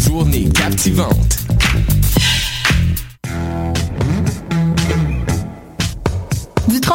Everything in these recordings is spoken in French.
journées captivantes.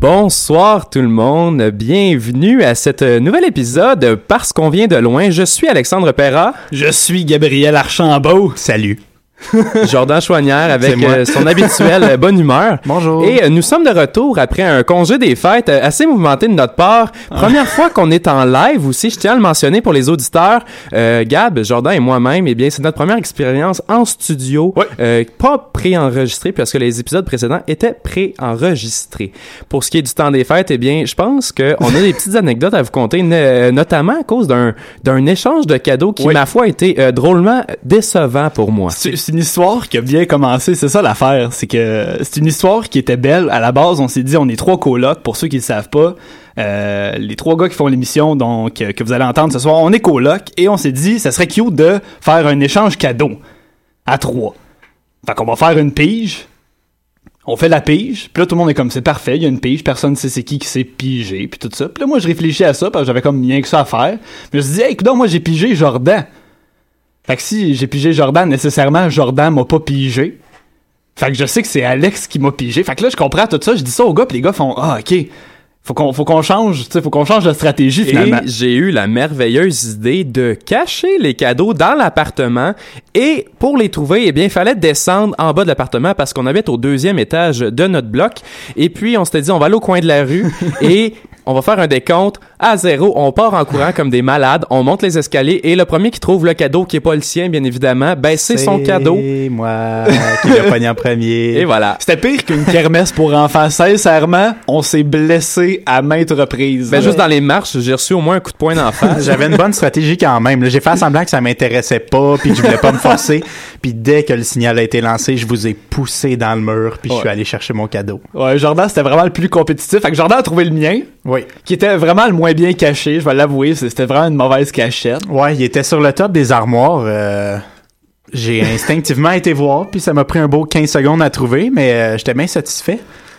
Bonsoir tout le monde, bienvenue à cet euh, nouvel épisode parce qu'on vient de loin. Je suis Alexandre Perra. Je suis Gabriel Archambault. Salut. Jordan Chouanière avec euh, son habituelle euh, bonne humeur. Bonjour. Et euh, nous sommes de retour après un congé des fêtes assez mouvementé de notre part. Première fois qu'on est en live aussi, je tiens à le mentionner pour les auditeurs. Euh, Gab, Jordan et moi-même, eh bien, c'est notre première expérience en studio. Euh, pas pré-enregistré parce que les épisodes précédents étaient pré-enregistrés. Pour ce qui est du temps des fêtes, eh bien, je pense qu'on a des petites anecdotes à vous conter, notamment à cause d'un d'un échange de cadeaux qui, Oui. ma foi, a été drôlement décevant pour moi. C'est une histoire qui a bien commencé, c'est ça l'affaire. C'est que c'est une histoire qui était belle. À la base, on s'est dit, on est trois colocs. Pour ceux qui ne savent pas, euh, les trois gars qui font l'émission donc euh, que vous allez entendre ce soir, on est colocs et on s'est dit, ça serait cute de faire un échange cadeau à trois. Fait qu'on va faire une pige. On fait la pige, puis là tout le monde est comme c'est parfait, il y a une pige, personne ne sait c'est qui qui s'est pigé, puis tout ça. Puis là moi je réfléchis à ça parce que j'avais comme rien que ça à faire. Mais je me suis dit, écoute, moi j'ai pigé Jordan. Fait que si j'ai pigé Jordan, nécessairement, Jordan m'a pas pigé. Fait que je sais que c'est Alex qui m'a pigé. Fait que là, je comprends tout ça, je dis ça aux gars, pis les gars font Ah, ok. Faut qu'on, faut qu'on change, tu sais, faut qu'on change de stratégie finalement. Et j'ai eu la merveilleuse idée de cacher les cadeaux dans l'appartement et pour les trouver, eh bien, il fallait descendre en bas de l'appartement parce qu'on habite au deuxième étage de notre bloc. Et puis, on s'était dit, on va aller au coin de la rue et on va faire un décompte à zéro. On part en courant comme des malades. On monte les escaliers et le premier qui trouve le cadeau qui est pas le sien, bien évidemment, ben, c'est son cadeau. C'est moi qui l'ai pogné en premier. Et voilà. C'était pire qu'une kermesse pour enfants. Sincèrement, on s'est blessé à maintes reprises. Ben, juste dans les marches, j'ai reçu au moins un coup de poing d'en face. J'avais une bonne stratégie quand même. là. J'ai fait semblant que ça m'intéressait pas, puis que je voulais pas me forcer. Puis dès que le signal a été lancé, je vous ai poussé dans le mur, puis je suis allé chercher mon cadeau. Ouais, Jordan, c'était vraiment le plus compétitif. Fait que Jordan a trouvé le mien, Oui. qui était vraiment le moins bien caché, je vais l'avouer. C'était vraiment une mauvaise cachette. Ouais, il était sur le top des armoires. euh, J'ai instinctivement été voir, puis ça m'a pris un beau 15 secondes à trouver, mais euh, j'étais bien satisfait.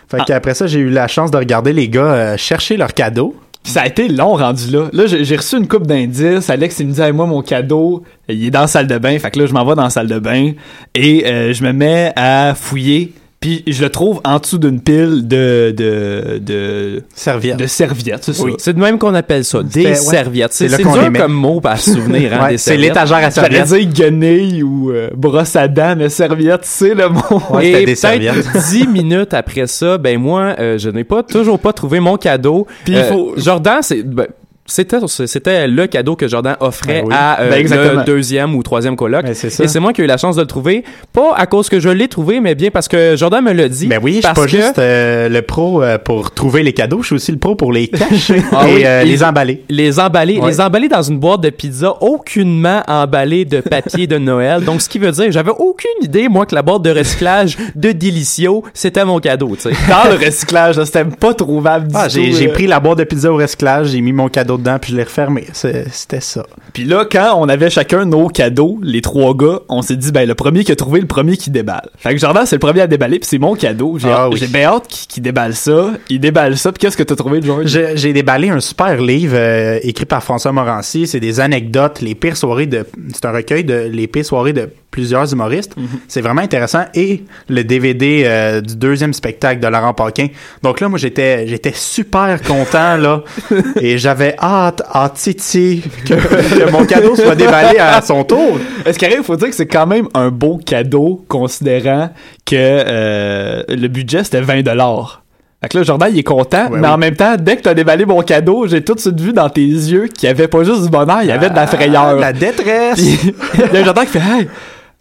Fait Ah. qu'après ça, j'ai eu la chance de regarder les gars euh, chercher leur cadeau. Ça a été long rendu là. Là, j'ai j'ai reçu une coupe d'indices. Alex, il me dit, Hey, moi, mon cadeau, il est dans la salle de bain. Fait que là, je m'en vais dans la salle de bain et euh, je me mets à fouiller. Puis je le trouve en dessous d'une pile de, de, de, Serviette. de serviettes, c'est ça. Oui. C'est de même qu'on appelle ça, des ouais. serviettes. C'est C'est dur comme mot à se souvenir, hein, Ouais, des c'est serviettes. l'étagère à J'allais serviette. dire guenille ou euh, brosse à dents, mais serviette, c'est le mot. Ouais, c'était Et des serviettes. peut-être dix minutes après ça, ben moi, euh, je n'ai pas toujours pas trouvé mon cadeau. Puis il Euh, faut- Jordan, c'est ben, c'était c'était le cadeau que Jordan offrait Ben oui. à euh, Ben le deuxième ou troisième coloc. Ben. Et c'est moi qui ai eu la chance de le trouver, pas à cause que je l'ai trouvé, mais bien parce que Jordan me l'a dit. Ben oui, je suis pas que juste euh, le pro euh, pour trouver les cadeaux, je suis aussi le pro pour les cacher Ah et oui, euh, les emballer. les emballer, Ouais. les emballer dans une boîte de pizza aucunement emballée de papier de Noël. Donc, ce qui veut dire, j'avais aucune idée, moi, que la boîte de recyclage de Delicio, c'était mon cadeau, tu sais. Dans le recyclage, c'était pas trouvable du Ah, j'ai pris la boîte de pizza au recyclage, j'ai mis mon cadeau dedans, puis je l'ai refermé. C'était ça. Puis là, quand on avait chacun nos cadeaux, les trois gars, on s'est dit, ben, le premier qui a trouvé, le premier qui déballe. Fait que Jordan, c'est le premier à déballer, puis c'est mon cadeau. J'ai Ah oui. bien hâte qu'il déballe ça. Il déballe ça, puis qu'est-ce que t'as trouvé? J'ai j'ai déballé un super livre euh, écrit par François Morancy. C'est des anecdotes, les pires soirées de. C'est un recueil de les pires soirées de plusieurs humoristes. C'est vraiment intéressant. Et le DVD euh, du deuxième spectacle de Laurent Paquin. Donc là, moi, j'étais j'étais super content là, et j'avais hâte, hâte titi que, que mon cadeau soit déballé à son tour. Est-ce qu'il faut dire que c'est quand même un beau cadeau, considérant que euh, le budget, c'était 20 Fait que là, Jordan, il est content, Ouais, mais oui. en même temps, dès que t'as déballé mon cadeau, j'ai tout de suite vu dans tes yeux qu'il y avait pas juste du bonheur, il y avait de la frayeur. Ah, la détresse. Puis, il y a Jordan qui fait Hey,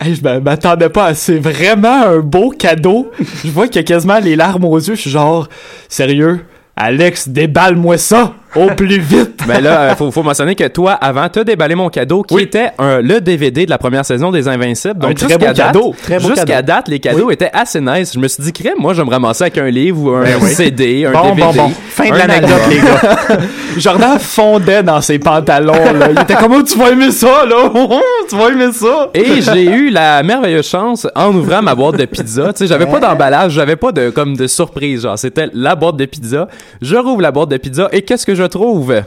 hey, je m'a- m'attendais pas à c'est vraiment un beau cadeau. Je vois qu'il y a quasiment les larmes aux yeux. Je suis genre, sérieux, Alex, déballe-moi ça au plus vite. Ben là, euh, faut, faut mentionner que toi, avant, t'as déballé mon cadeau, qui Oui. était un, le DVD de la première saison des Invincibles. Donc, Un très beau date, cadeau. Jusqu'à date, les cadeaux étaient assez nice. Je me suis dit, crème, moi, je vais me ramasser avec un livre ou un Ben oui. CD, un Bon, DVD. bon, bon. Fin de l'anecdote, les gars. Jordan fondait dans ses pantalons. Là. Il était comme, Oh, tu vas aimer ça, là. tu vas aimer ça. Et j'ai eu la merveilleuse chance, en ouvrant ma boîte de pizza, tu sais, j'avais pas d'emballage, j'avais pas de, comme, de surprise, genre, c'était la boîte de pizza. Je rouvre la boîte de pizza et qu'est-ce que je trouve?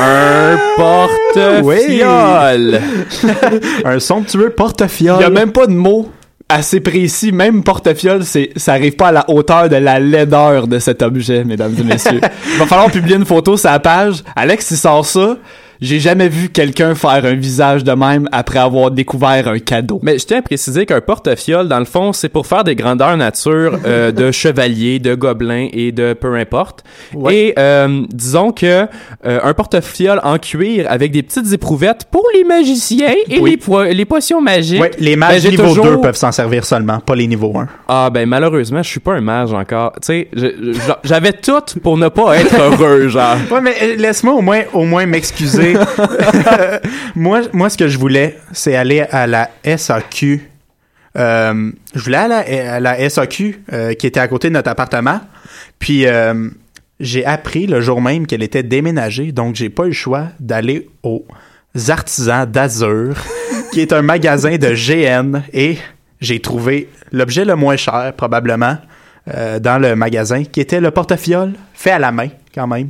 Un porte-fiole! Un somptueux Il porte-fiole. y a même pas de mots assez précis. Même porte-fiole, c'est, ça arrive pas à la hauteur de la laideur de cet objet, mesdames et messieurs. Il va falloir publier une photo sur la page. Alex, il sort ça. J'ai jamais vu quelqu'un faire un visage de même après avoir découvert un cadeau. Mais je tiens à préciser qu'un porte-fiole, dans le fond, c'est pour faire des grandeurs nature euh, de chevalier, de gobelin et de peu importe. Et euh, disons que euh, un porte-fiole en cuir avec des petites éprouvettes pour les magiciens et Oui. les, po- les potions magiques. Ouais, les Ben, mages j'ai niveau toujours- 2 peuvent s'en servir seulement, pas les niveaux 1. Ah ben malheureusement, je suis pas un mage encore. Tu sais, j'avais tout pour ne pas être heureux, genre. Ouais, mais euh, laisse-moi au moins, au moins m'excuser. moi, moi, ce que je voulais, c'est aller à la SAQ. Euh, je voulais aller à la, SAQ euh, qui était à côté de notre appartement. Puis euh, j'ai appris le jour même qu'elle était déménagée, donc j'ai pas eu le choix d'aller aux Artisans d'Azur, qui est un magasin de GN, et j'ai trouvé l'objet le moins cher probablement dans le magasin, qui était le porte-fiole fait à la main quand même.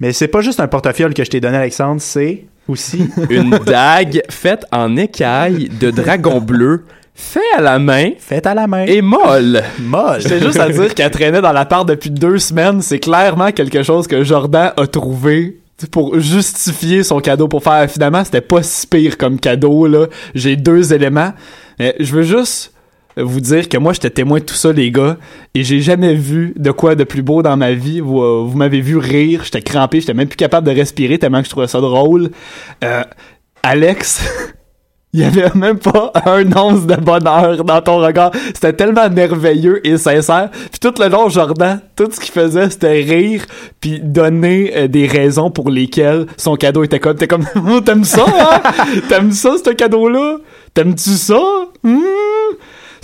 Mais c'est pas juste un porte-fiole que je t'ai donné, Alexandre, c'est aussi Une dague faite en écaille de dragon bleu, fait à la main fait à la main. et molle. molle. C'est juste à dire qu'elle traînait dans l'appart depuis deux semaines. C'est clairement quelque chose que Jordan a trouvé pour justifier son cadeau pour faire finalement c'était pas si pire comme cadeau là j'ai deux éléments mais je veux juste vous dire que moi j'étais témoin de tout ça les gars et j'ai jamais vu de quoi de plus beau dans ma vie vous, euh, vous m'avez vu rire j'étais crampé j'étais même plus capable de respirer tellement que je trouvais ça drôle Euh, Alex Il y avait même pas un once de bonheur dans ton regard. C'était tellement merveilleux et sincère. Puis tout le long, Jordan, tout ce qu'il faisait, c'était rire puis donner euh, des raisons pour lesquelles son cadeau était comme... T'es comme, t'aimes ça, hein? T'aimes ça, ce cadeau-là? T'aimes-tu ça? Hmm?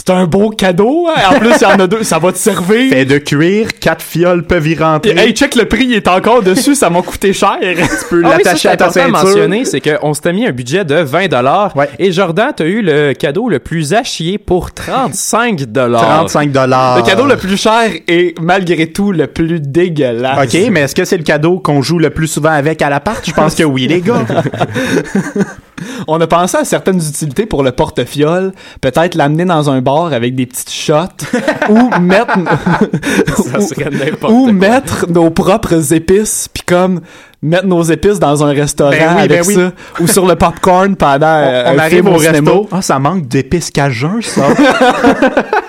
C'est un beau cadeau, hein? En plus, il y en a deux. Ça va te servir. Fait de cuir, quatre fioles peuvent y rentrer. Et, hey, check le prix, il est encore dessus. Ça m'a coûté cher. tu peux Ah oui, l'attacher c'est à ta ceinture. mentionner, c'est qu'on s'était mis un budget de 20 dollars et Jordan, t'as eu le cadeau le plus à chier pour 35 dollars. 35 dollars. Le cadeau le plus cher est malgré tout le plus dégueulasse. OK, mais est-ce que c'est le cadeau qu'on joue le plus souvent avec à l'appart? Je pense que oui, les gars. On a pensé à certaines utilités pour le porte-fiole. Peut-être l'amener dans un bar avec des petites shots ou mettre Ça serait n'importe ou mettre nos propres épices puis comme mettre nos épices dans un restaurant Ben oui, avec ben oui. ça ou sur le popcorn pendant euh, on un arrive film au resto. Ah, ça manque d'épices cajun, ça.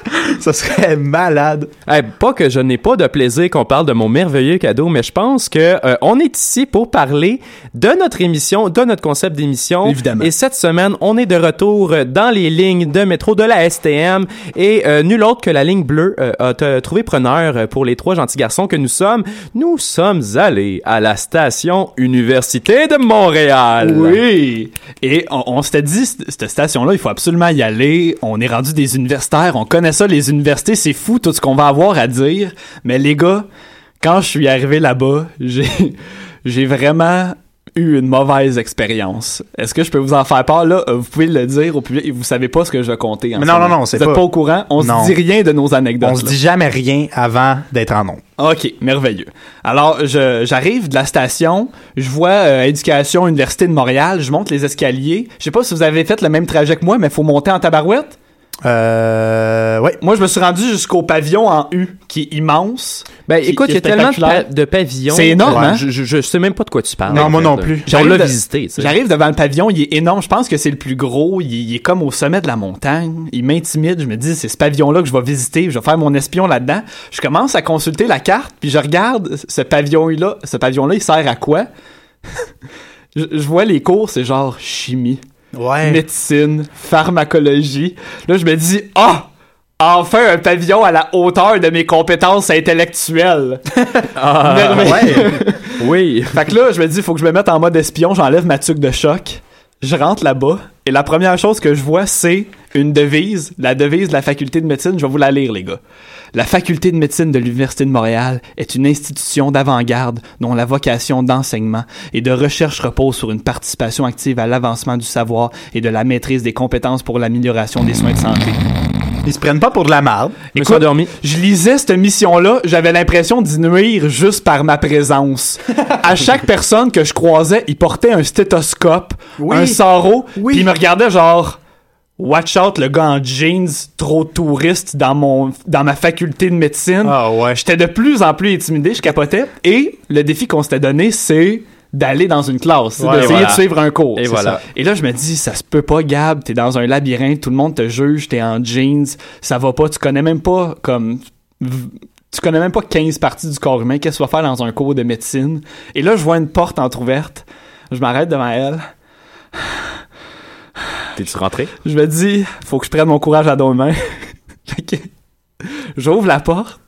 ça serait malade. Hey, pas que je n'ai pas de plaisir qu'on parle de mon merveilleux cadeau, mais je pense que euh, on est ici pour parler de notre émission, de notre concept d'émission. Évidemment. Et cette semaine, on est de retour euh, dans les lignes de métro de la STM et euh, nul autre que la ligne bleue euh, a trouvé preneur pour les trois gentils garçons que nous sommes. Nous sommes allés à la station Université de Montréal. Oui. Et on, on s'était dit, cette station-là, il faut absolument y aller. On est rendu des universitaires. On connaît ça, les universités. C'est fou tout ce qu'on va avoir à dire. Mais les gars, quand je suis arrivé là-bas, j'ai, vraiment eu une mauvaise expérience. Est-ce que je peux vous en faire part? Là? Euh, Vous pouvez le dire au public. Vous savez pas ce que je vais compter. en Mais ce non, non, non, c'est Vous êtes pas- pas au courant? On Non. se dit rien de nos anecdotes. On se dit jamais rien avant d'être en nom. OK, merveilleux. Alors, j'arrive de la station, je vois euh, Éducation Université de Montréal, je monte les escaliers. Je sais pas si vous avez fait le même trajet que moi, mais faut monter en tabarouette. Euh, ouais. Moi, je me suis rendu jusqu'au pavillon en U, qui est immense. Ben, Qui- écoute, il y a tellement de, spectaculaire. pa- de pavillons. C'est énorme, hein? Je, je, je sais même pas de quoi tu parles. Non, moi non plus. J'arrive de- sais. J'arrive devant le pavillon, il est énorme. Je pense que c'est le plus gros. Il, il est comme au sommet de la montagne. Il m'intimide. Je me dis, c'est ce pavillon-là que je vais visiter. Je vais faire mon espion là-dedans. Je commence à consulter la carte, puis je regarde ce pavillon-là. Ce pavillon-là, il sert à quoi? je, je vois les cours, c'est genre chimie, Ouais. médecine, pharmacologie. Là, je me dis, ah! Enfin un pavillon à la hauteur de mes compétences intellectuelles. Ah, Merveilleux. Oui. Fait que là, je me dis, faut que je me mette en mode espion, j'enlève ma tuque de choc, je rentre là-bas, et la première chose que je vois, c'est une devise, la devise de la faculté de médecine, je vais vous la lire, les gars. La faculté de médecine de l'Université de Montréal est une institution d'avant-garde dont la vocation d'enseignement et de recherche repose sur une participation active à l'avancement du savoir et de la maîtrise des compétences pour l'amélioration des soins de santé. Ils se prennent pas pour de la me suis endormi. Je lisais cette mission-là, j'avais l'impression d'y nuire juste par ma présence. à chaque personne que je croisais, il portait un stéthoscope, Oui. un sarrau, Oui. puis il me regardait genre Watch out le gars en jeans trop touriste dans mon dans ma faculté de médecine. Ah ouais. J'étais de plus en plus intimidé, je capotais et le défi qu'on s'était donné c'est d'aller dans une classe, Ouais, d'essayer voilà. de suivre un cours. Et voilà. ça. Et là, je me dis, ça se peut pas, Gab, t'es dans un labyrinthe, tout le monde te juge, t'es en jeans, ça va pas, tu connais même pas, comme, tu connais même pas 15 parties du corps humain, qu'est-ce que tu vas faire dans un cours de médecine? Et là, je vois une porte entrouverte, je m'arrête devant elle, T'es-tu rentré? je me dis, faut que je prenne mon courage à deux mains. J'ouvre la porte,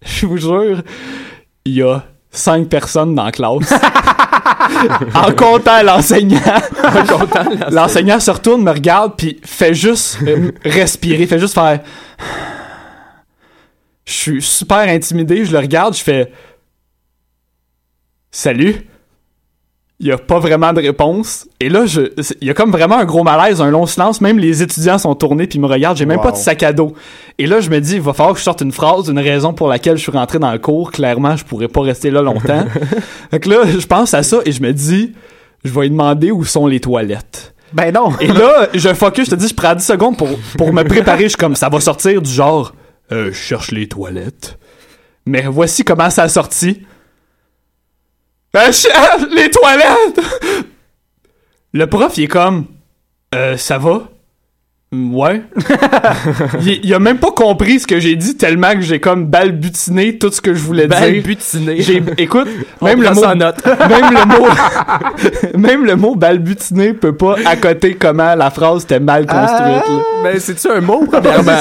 je vous jure, il y a cinq personnes dans la classe. en comptant l'enseignant. L'enseignant se retourne, me regarde, puis fait juste euh, respirer, fait juste faire. Je suis super intimidé, je le regarde, je fais. Salut. Il y a pas vraiment de réponse. Et là, je, il y a comme vraiment un gros malaise, un long silence. Même les étudiants sont tournés puis me regardent. J'ai même Wow. pas de sac à dos. Et là, je me dis, il va falloir que je sorte une phrase, une raison pour laquelle je suis rentré dans le cours. Clairement, je pourrais pas rester là longtemps. fait que là, je pense à ça et je me dis, je vais lui demander où sont les toilettes. Ben non. Et là, je focus, je te dis, je prends 10 secondes pour, pour me préparer. Je suis comme, ça va sortir du genre, euh, je cherche les toilettes. Mais voici comment ça a sorti. Cherche les toilettes! Le prof, il est comme, euh, ça va? Ouais. il, il a même pas compris ce que j'ai dit tellement que j'ai comme balbutiné tout ce que je voulais dire. Balbutiné. J'ai, écoute, même le mot, note. même le mot, même le mot balbutiné peut pas accoter comment la phrase était mal construite. là. Ben, c'est-tu un mot, premièrement?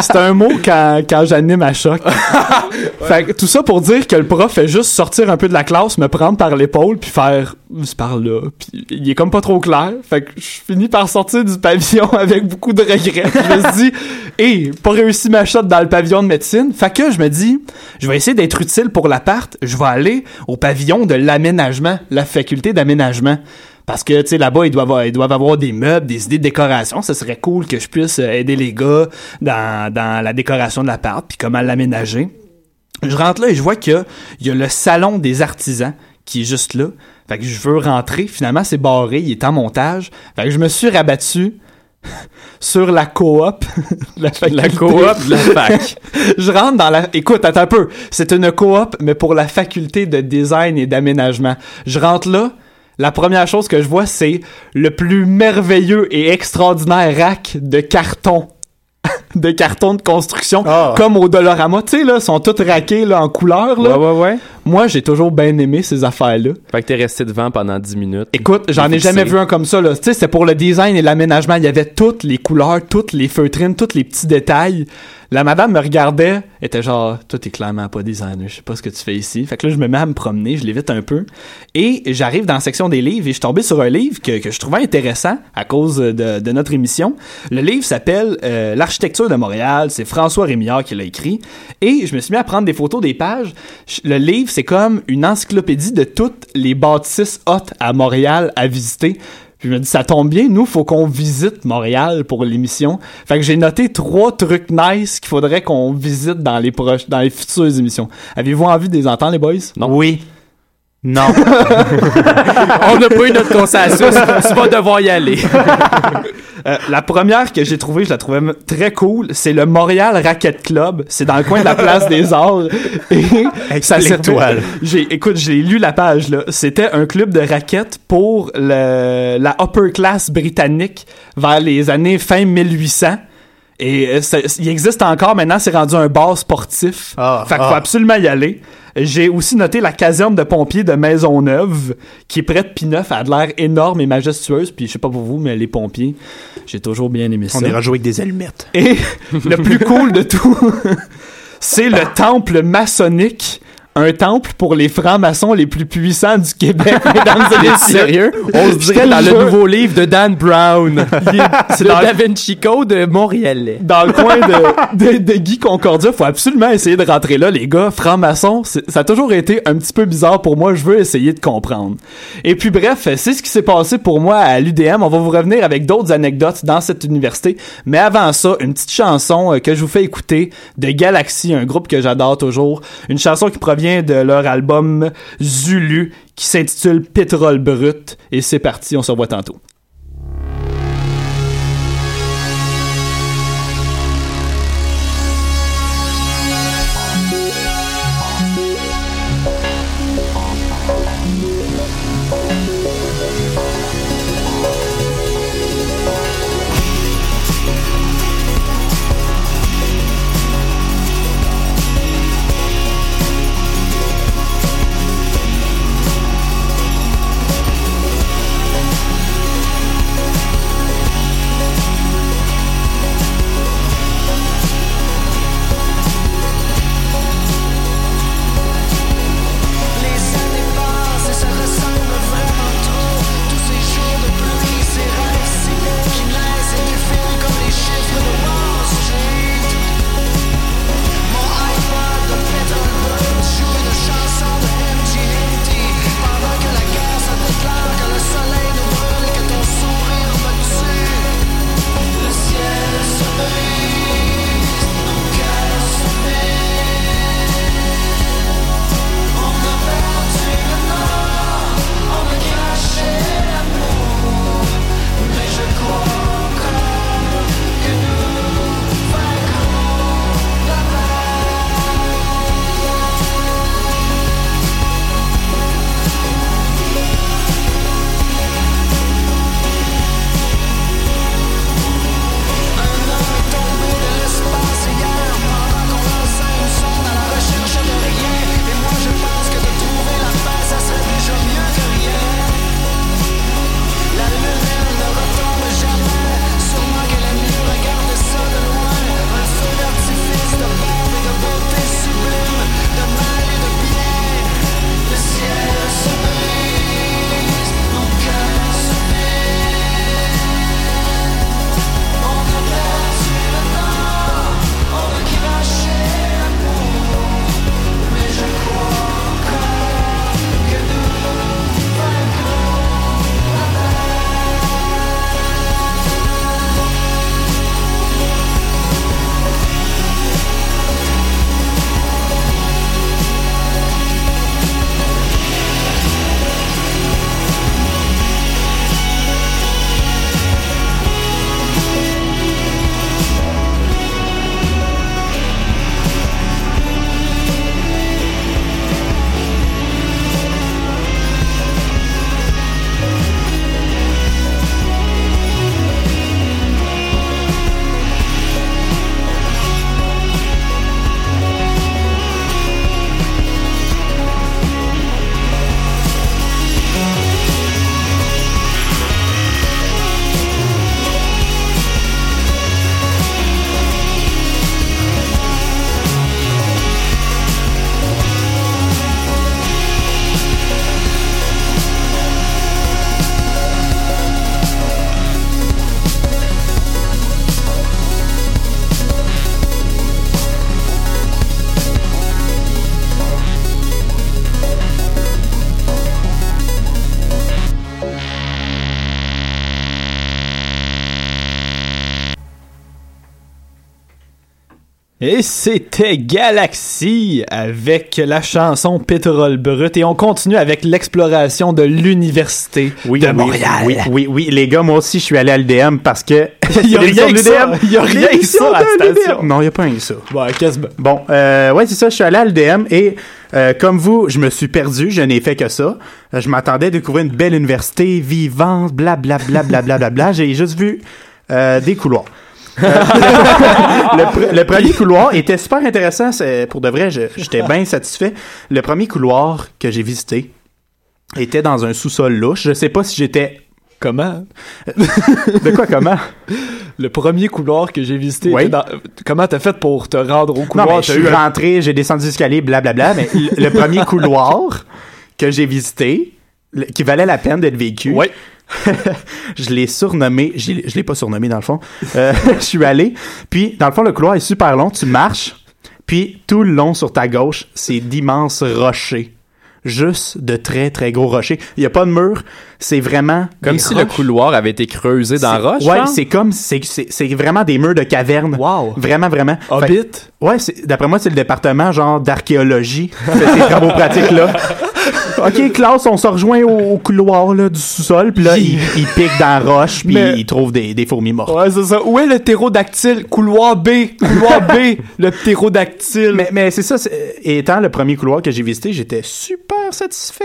C'est un mot quand, quand j'anime à choc. Fait que tout ça pour dire que le prof fait juste sortir un peu de la classe, me prendre par l'épaule, puis faire c'est par là. Puis il est comme pas trop clair. Fait que je finis par sortir du pavillon avec beaucoup de regrets. je me suis dit, hé, pas réussi ma shot dans le pavillon de médecine. Fait que je me dis, je vais essayer d'être utile pour l'appart. Je vais aller au pavillon de l'aménagement, la faculté d'aménagement. Parce que, tu sais, là-bas, ils doivent, avoir, avoir des meubles, des idées de décoration. Ça serait cool que je puisse euh, aider les gars dans, dans la décoration de l'appart, puis comment l'aménager. Je rentre là et je vois qu'il y a le salon des artisans qui est juste là. Fait que je veux rentrer. Finalement, c'est barré. Il est en montage. Fait que je me suis rabattu sur la coop. la, La faculté. coop de la fac. Je rentre dans la... Écoute, attends un peu. C'est une coop, mais pour la faculté de design et d'aménagement. Je rentre là. La première chose que je vois, c'est le plus merveilleux et extraordinaire rack de carton. de carton de construction. Ah. Comme au Dolorama. Tu sais, là, sont toutes raqués là, en couleur. Là. Ouais, ouais, ouais. Moi, j'ai toujours bien aimé ces affaires-là. Fait que t'es resté devant pendant 10 minutes. Écoute, j'en ai jamais vu un comme ça. Là. Tu sais, c'était pour le design et l'aménagement. Il y avait toutes les couleurs, toutes les feutrines, tous les petits détails. La madame me regardait, était genre, toi t'es clairement pas designer, je sais pas ce que tu fais ici. Fait que là, je me mets à me promener, je l'évite un peu. Et j'arrive dans la section des livres et je suis tombé sur un livre que, que je trouvais intéressant à cause de, de notre émission. Le livre s'appelle euh, L'architecture de Montréal. C'est François Rémillard qui l'a écrit. Et je me suis mis à prendre des photos des pages. Le livre, c'est comme une encyclopédie de toutes les bâtisses hautes à Montréal à visiter. Puis je me dis, ça tombe bien, nous, faut qu'on visite Montréal pour l'émission. Fait que j'ai noté trois trucs nice qu'il faudrait qu'on visite dans les proches, dans les futures émissions. Avez-vous envie de les entendre, les boys? Oui. Non. On n'a pas eu notre consensus. tu vas devoir y aller. Euh, la première que j'ai trouvée, je la trouvais très cool, c'est le Montréal Racket Club. C'est dans le coin de la place des Arts. Et ça servait-. J'ai, écoute, j'ai lu la page là. C'était un club de raquettes pour le, la upper class britannique vers les années fin 1800. Et euh, il existe encore maintenant, c'est rendu un bar sportif. Ah, fait qu'il faut ah. absolument y aller. J'ai aussi noté la caserne de pompiers de Maisonneuve, qui est près de Pineuf, a de l'air énorme et majestueuse. Puis je sais pas pour vous, mais les pompiers, j'ai toujours bien aimé ça. On ira jouer avec des allumettes. Et le plus cool de tout, c'est le temple maçonnique. Un temple pour les francs-maçons les plus puissants du Québec, mesdames et messieurs. Sérieux? On se dirait dans le nouveau livre de Dan Brown. C'est le dans- Da Vinci Code montréalais. dans le coin de, de, de Guy Concordia. Faut absolument essayer de rentrer là, les gars. Franc-maçon, c'est- ça a toujours été un petit peu bizarre pour moi. Je veux essayer de comprendre. Et puis bref, c'est ce qui s'est passé pour moi à l'UDM. On va vous revenir avec d'autres anecdotes dans cette université. Mais avant ça, une petite chanson euh, que je vous fais écouter de Galaxy, un groupe que j'adore toujours. Une chanson qui provient de leur album Zulu qui s'intitule Pétrole Brut. Et c'est parti, on se revoit tantôt. Et c'était Galaxy avec la chanson Pétrole Brut. Et on continue avec l'exploration de l'université Oui, de oui, Montréal. Oui, oui, oui. Les gars, moi aussi, je suis allé à l'UDM parce que. Il y a rien que ça. Il y a rien que ça à la station. Non, il n'y a pas rien que ça. Bon, euh, ouais, c'est ça, je suis allé à l'UDM et euh, comme vous, je me suis perdu, je n'ai fait que ça. Euh, Je m'attendais à découvrir une belle université vivante, blablabla, blablabla. J'ai juste vu euh, des couloirs. Euh, le, pr- le premier couloir était super intéressant. Pour de vrai, j'étais bien satisfait. Le premier couloir que j'ai visité était dans un sous-sol louche. Je sais pas si j'étais... Comment? De quoi, comment? Le premier couloir que j'ai visité, Oui. dans- comment t'as fait pour te rendre au Non, couloir? mais je suis eu rentré, j'ai descendu l'escalier, blablabla, mais le, premier couloir que j'ai visité, qui valait la peine d'être vécu, Ouais. Je l'ai surnommé, je l'ai pas surnommé dans le fond, Euh, je suis allé, puis dans le fond, le couloir est super long, tu marches, puis tout le long sur ta gauche, c'est d'immenses rochers. Juste de très très gros rochers. Il y a pas de mur, c'est vraiment Comme si le couloir avait été creusé dans la roche. Ouais, c'est comme c'est vraiment des murs de caverne. Wow. Vraiment vraiment. Fait- Hobbit? Ouais, d'après moi, c'est le département genre d'archéologie ces travaux pratiques là. OK, classe, on se rejoint au, au couloir là, du sous-sol, puis là, il, il pique dans la roche, puis Mais- il trouve des, des fourmis mortes. Ouais, c'est ça. Où est le ptérodactyle? Couloir B. Couloir B. Le ptérodactyle. Mais, mais c'est ça, c'est- et étant le premier couloir que j'ai visité, j'étais super satisfait.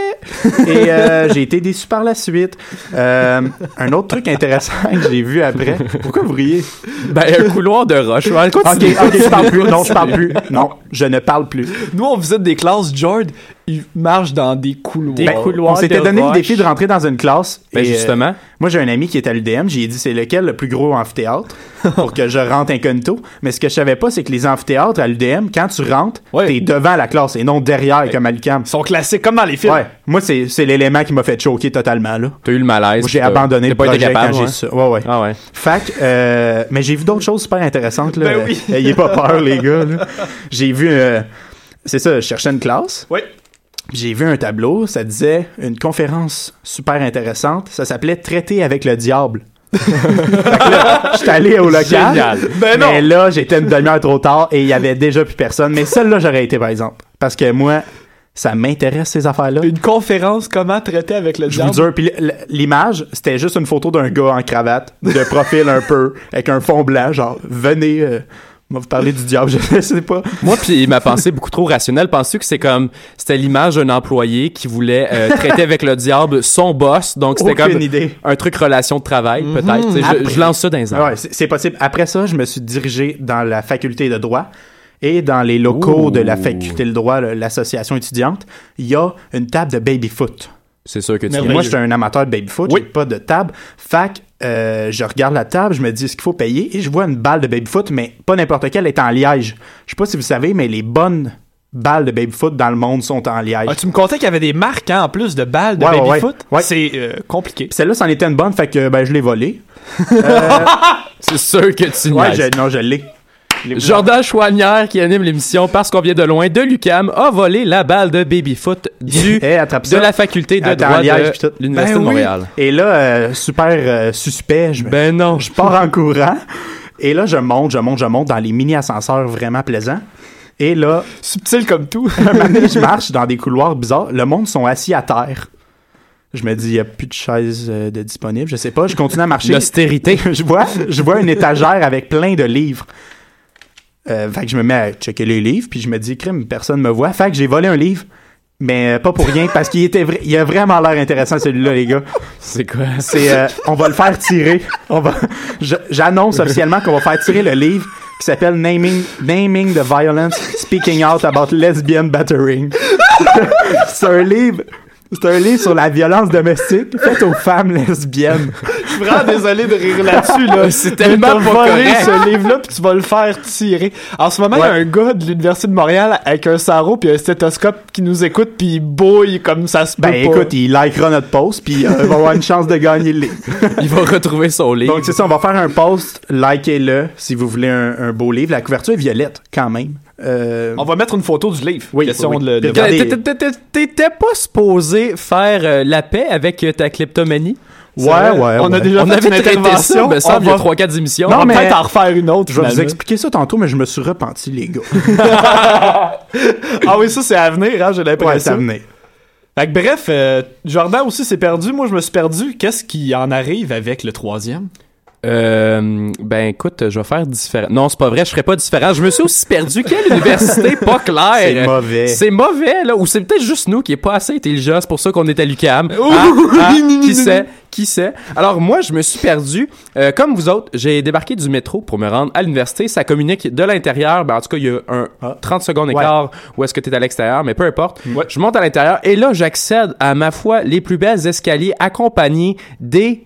Et euh, j'ai été déçu par la suite. Euh, un autre truc intéressant que j'ai vu après. Pourquoi vous riez? Ben, un couloir de roche. Ouais, Ok, ok, je parle plus. Non, je parle plus. Non, je ne parle plus. Nous, on visite des classes. George, il marche dans des couloirs. Des Ben, couloirs on s'était de donné le défi de rentrer dans une classe. Ben, et, euh, justement. moi, j'ai un ami qui est à l'UDM. J'ai dit, c'est lequel le plus gros amphithéâtre pour que je rentre incognito? Mais ce que je savais pas, c'est que les amphithéâtres à l'UDM, quand tu rentres, Ouais. t'es devant la classe et non derrière comme à l'UQAM. Ils sont classiques comme dans les films. Ouais. Moi, c'est c'est l'élément qui m'a fait choquer totalement, là. T'as eu le malaise. J'ai abandonné le pas été capable, quand j'ai ouais. ça. Ouais, ouais. Ah ouais. Que, euh, mais j'ai vu d'autres choses super intéressantes, là. Ben oui. Ayez pas peur, les gars. J'ai vu, euh, c'est ça, je cherchais une classe. Ouais. J'ai vu un tableau, ça disait une conférence super intéressante. Ça s'appelait Traiter avec le diable. J'étais allé au local. Génial. Ben non. Mais là, j'étais une demi-heure trop tard et il y avait déjà plus personne. Mais celle-là, j'aurais été, par exemple. Parce que moi, ça m'intéresse, ces affaires-là. Une conférence, comment traiter avec le Je vous diable? puis l'image, c'était juste une photo d'un gars en cravate, de profil un peu, avec un fond blanc, genre, venez, euh, on va vous parler du diable, je sais pas. Moi, puis ma pensée beaucoup trop rationnelle, penses-tu que c'est comme c'était l'image d'un employé qui voulait euh, traiter avec le diable son boss, donc c'était comme idée. un truc relation de travail peut-être. Sais, Je, Après- je lance ça dans les airs. ouais, c'est possible. Après ça, je me suis dirigé dans la faculté de droit. Et dans les locaux Ouh. de la faculté de droit, l'association étudiante, il y a une table de baby-foot. C'est sûr que tu moi, je suis un amateur de baby-foot, Oui. j'ai pas de table. Fac, euh, je regarde la table, je me dis, est-ce qu'il faut payer? Et je vois une balle de baby-foot, mais pas n'importe quelle, elle est en liège. Je sais pas si vous savez, mais les bonnes balles de baby-foot dans le monde sont en liège. Ah, tu me contais qu'il y avait des marques, hein, en plus de balles de Ouais, baby-foot. ouais. Ouais. C'est euh, compliqué. Celle-là, c'en était une bonne, fait que ben, je l'ai volée. C'est sûr que tu Ouais, je- non, je l'ai. Jordan Chouanière, qui anime l'émission Parce qu'on vient de loin de l'UCAM, a volé la balle de baby-foot du, de la faculté de Attends, droit liège, de l'Université Ben de oui. Montréal. Et là, euh, super euh, suspect, je, Ben non. je pars en courant. Et là, je monte, je monte, je monte dans les mini-ascenseurs vraiment plaisants. Et là, Subtil comme tout. un je marche dans des couloirs bizarres. Le monde sont assis à terre. Je me dis, il n'y a plus de chaises euh, de disponibles. Je sais pas. Je continue à marcher. L'austérité. je vois, je vois une étagère avec plein de livres. Euh, fait que je me mets à checker les livres, puis je me dis, crime, personne me voit. Fait que j'ai volé un livre, mais euh, pas pour rien, parce qu'il était vrai, il a vraiment l'air intéressant celui-là, les gars. C'est quoi? C'est, euh, on va le faire tirer. On va, j'annonce officiellement qu'on va faire tirer le livre qui s'appelle Naming, Naming the Violence, Speaking Out About Lesbian Battering. c'est un livre. C'est un livre sur la violence domestique faite aux femmes lesbiennes. Je suis vraiment désolé de rire là-dessus. Là. C'est tellement pas volé ce livre-là, puis tu vas le faire tirer. En ce moment, il y a un gars de l'Université de Montréal avec un sarreau puis un stéthoscope qui nous écoute, puis il bouille comme ça se peut Ben pas. écoute, il likera notre post, puis euh, il va avoir une chance de gagner le livre. Il va retrouver son livre. Donc c'est ça, on va faire un post, likez-le si vous voulez un, un beau livre. La couverture est violette, quand même. Euh, On va mettre une photo du livre. Oui, Question oui, de T'étais- pas supposé faire euh, la paix avec euh, ta kleptomanie? Ouais, ouais, On a déjà On fait avait une ça, intervention. me semble, il y a on va, 3-4 émissions. on va Non, mais- peut-être en refaire une autre. Je vais vous expliquer ça tantôt, mais je me suis repenti, les gars. Ah oui, ça c'est à venir, hein, j'ai Ouais, l'impression. ça venait. Fait que bref, euh, Jordan aussi s'est perdu. Moi, je me suis perdu. Qu'est-ce qui en arrive avec le troisième? Euh, ben écoute, je vais faire différent. Non, c'est pas vrai, je ferai pas différent. Je me suis aussi perdu. Quelle université pas claire. C'est mauvais. C'est mauvais là, ou c'est peut-être juste nous qui est pas assez intelligents, c'est pour ça qu'on est à l'UCAM. Ah, ah, qui sait, qui sait. Alors moi, je me suis perdu. Euh, comme vous autres, j'ai débarqué du métro pour me rendre à l'université. Ça communique de l'intérieur. Ben en tout cas, il y a un Ah. 30 secondes Ouais. écart où est-ce que tu es à l'extérieur, mais peu importe. Ouais. Je monte à l'intérieur et là, j'accède à ma foi les plus belles escaliers accompagnés des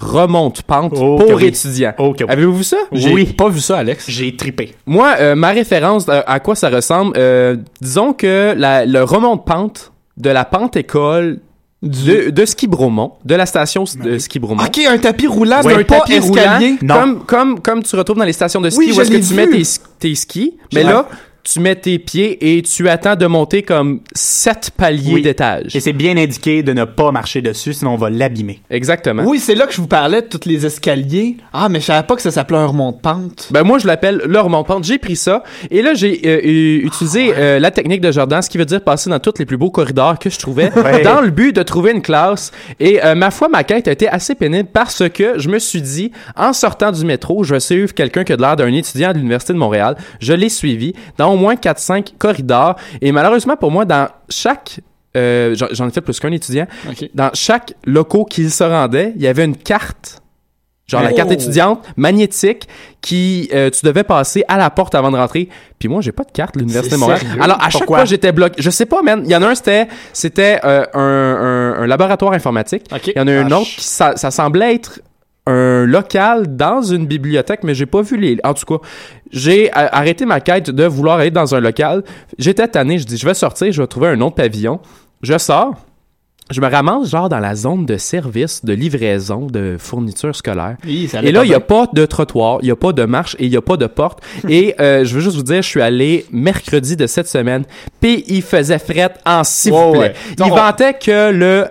remontes pentes Oh, pour oui. étudiants. Oh, oui. Avez-vous vu ça? J'ai Oui. pas vu ça, Alex. J'ai tripé. Moi, euh, ma référence euh, à quoi ça ressemble, euh, disons que la, le remonte pente de la pente école de, de ski Bromont, de la station de ski Bromont. Ok, un tapis roulant, un pas tapis roulant, escalier. Non. comme, comme, comme tu retrouves dans les stations de ski Oui, où est-ce que tu mets tes, tes skis, mais là, tu mets tes pieds et tu attends de monter comme sept paliers Oui. d'étage. Et c'est bien indiqué de ne pas marcher dessus, sinon on va l'abîmer. Exactement. Oui, c'est là que je vous parlais de tous les escaliers. Ah, mais je savais pas que ça s'appelait un remonte-pente. Ben moi je l'appelle le remonte-pente. J'ai pris ça et là j'ai euh, eu- utilisé euh, la technique de Jordan, ce qui veut dire passer dans tous les plus beaux corridors que je trouvais, Ouais. dans le but de trouver une classe. Et euh, ma foi, ma quête a été assez pénible parce que je me suis dit, en sortant du métro, je vais suivre quelqu'un qui a de l'air d'un étudiant de l'université de Montréal. Je l'ai suivi dans au moins 4-5 corridors et malheureusement pour moi, dans chaque euh, j'en- ai fait plus qu'un étudiant. Dans chaque locaux qu'il se rendait, il y avait une carte Genre la Oh. carte étudiante magnétique qui euh, tu devais passer à la porte avant de rentrer. Puis moi j'ai pas de carte l'université de Montréal. sérieux? Alors à chaque Pourquoi? fois j'étais bloqué. Je sais pas man, il y en a un c'était c'était euh, un, un, un laboratoire informatique. Il y en a un autre qui ça, ça semblait être un local dans une bibliothèque, mais j'ai pas vu les. En tout cas, j'ai arrêté ma quête de vouloir aller dans un local. J'étais tanné, je dis je vais sortir, je vais trouver un autre pavillon. Je sors. Je me ramasse genre dans la zone de service, de livraison, de fourniture scolaire. Oui, ça Et là, il n'y a pas de trottoir, il n'y a pas de marche et il n'y a pas de porte. et euh, je veux juste vous dire, je suis allé mercredi de cette semaine, puis il faisait fret en vous plaît. ouais. Il Non. vantait que le...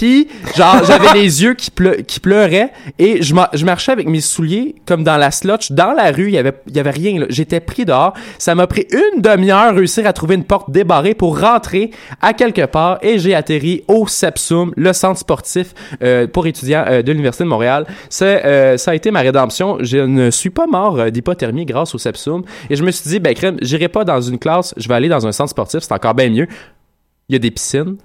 Puis, genre, j'avais les yeux qui, qui pleuraient et je, je marchais avec mes souliers comme dans la slotch. Dans la rue, il y avait, rien. J'étais pris dehors. Ça m'a pris une demi-heure réussir à trouver une porte débarrée pour rentrer à quelque part et j'ai atterri au Sepsum, le centre sportif euh, pour étudiants euh, de l'Université de Montréal. Euh, ça a été ma rédemption. Je ne suis pas mort d'hypothermie grâce au Sepsum. Et je me suis dit, ben crème, j'irai pas dans une classe, je vais aller dans un centre sportif, c'est encore bien mieux. Il y a des piscines,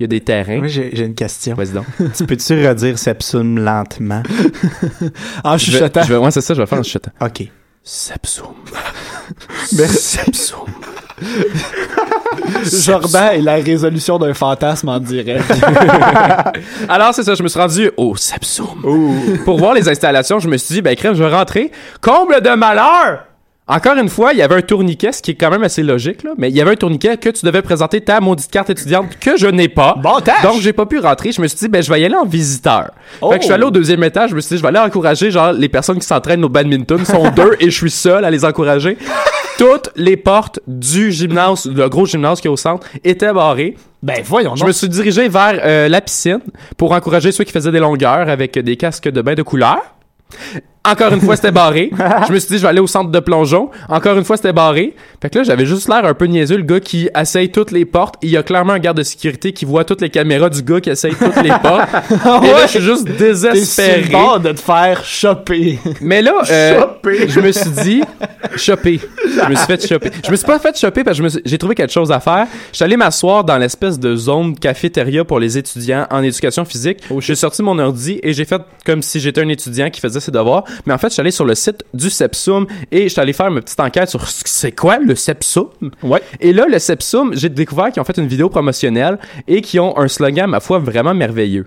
il y a des terrains. Moi, j'ai une question. Vas-y donc. tu peux-tu redire Sepsum lentement? En Je vais, chuchotant. je vais- ouais, c'est ça, je vais faire un chuchotant. OK. Sepsum. Merci. Sepsum. Jordan et la résolution d'un fantasme en direct. Alors, c'est ça, je me suis rendu au Sepsum. Pour voir les installations, je me suis dit, ben, crème, je vais rentrer. Comble de malheur! Encore une fois, il y avait un tourniquet, ce qui est quand même assez logique, là, mais il y avait un tourniquet que tu devais présenter ta maudite carte étudiante que je n'ai pas. Bon tâche! Donc, j'ai pas pu rentrer. Je me suis dit, ben, je vais y aller en visiteur. Oh! Fait que je suis allé au deuxième étage. Je me suis dit, je vais aller encourager, genre, les personnes qui s'entraînent au badminton sont deux et je suis seul à les encourager. Toutes les portes du gymnase, le gros gymnase qui est au centre, étaient barrées. Ben voyons Je donc. me suis dirigé vers euh, la piscine pour encourager ceux qui faisaient des longueurs avec des casques de bain de couleur. Encore une fois, c'était barré. Je me suis dit, je vais aller au centre de plongeon. Encore une fois, c'était barré. Fait que là, j'avais juste l'air un peu niaiseux, le gars qui essaye toutes les portes. Il y a clairement un garde de sécurité qui voit toutes les caméras du gars qui essaye toutes les portes. Et là, je suis juste T'es sur désespéré. bord de te faire choper? Mais là, euh, je me suis dit, choper. Je me suis fait choper. Je me suis pas fait choper parce que suis- j'ai trouvé quelque chose à faire. Je suis allé m'asseoir dans l'espèce de zone cafétéria pour les étudiants en éducation physique. j'ai sorti mon ordi et j'ai fait comme si j'étais un étudiant qui faisait ses devoirs. Mais en fait, je suis allé sur le site du Sepsum et je suis allé faire ma petite enquête sur ce- c'est quoi le Sepsum. Ouais. Et là, le Sepsum, j'ai découvert qu'ils ont fait une vidéo promotionnelle et qui ont un slogan, ma foi, vraiment merveilleux.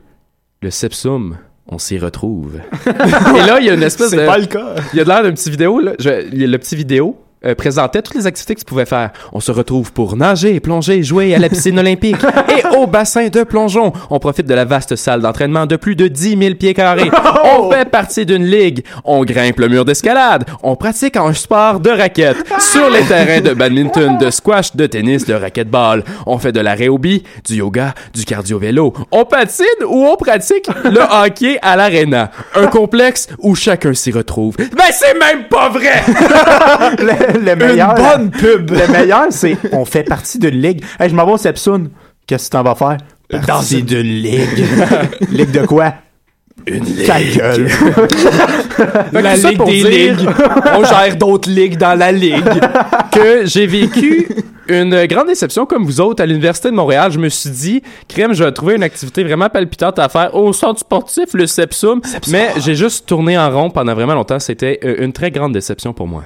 Le Sepsum, on s'y retrouve. et là, il y a une espèce de... C'est pas le cas. Il y a de l'air d'une petite vidéo, là. Je- il y a le petit vidéo. Euh, présentait toutes les activités que tu pouvais faire. On se retrouve pour nager, plonger, jouer à la piscine olympique et au bassin de plongeon. On profite de la vaste salle d'entraînement de plus de 10 000 pieds carrés. On fait partie d'une ligue. On grimpe le mur d'escalade. On pratique un sport de raquette sur les terrains de badminton, de squash, de tennis, de racquetball. On fait de la réobie, du yoga, du cardio-vélo. On patine ou on pratique le hockey à l'aréna. Un complexe où chacun s'y retrouve. Ben c'est même pas vrai! le, le meilleur. bonne pub. Le meilleur, c'est on fait partie d'une ligue. Hey, je m'en vais au Sepsun. Qu'est-ce que t'en vas faire? Partie d'une ligue. ligue de quoi? Une ligue. Ta gueule. La ligue des dire- ligues. On gère d'autres ligues dans la ligue. que j'ai vécu une grande déception comme vous autres à l'Université de Montréal. Je me suis dit, crème, je vais trouver une activité vraiment palpitante à faire au centre sportif, le Sepsum. Mais j'ai juste tourné en rond pendant vraiment longtemps. C'était euh, une très grande déception pour moi.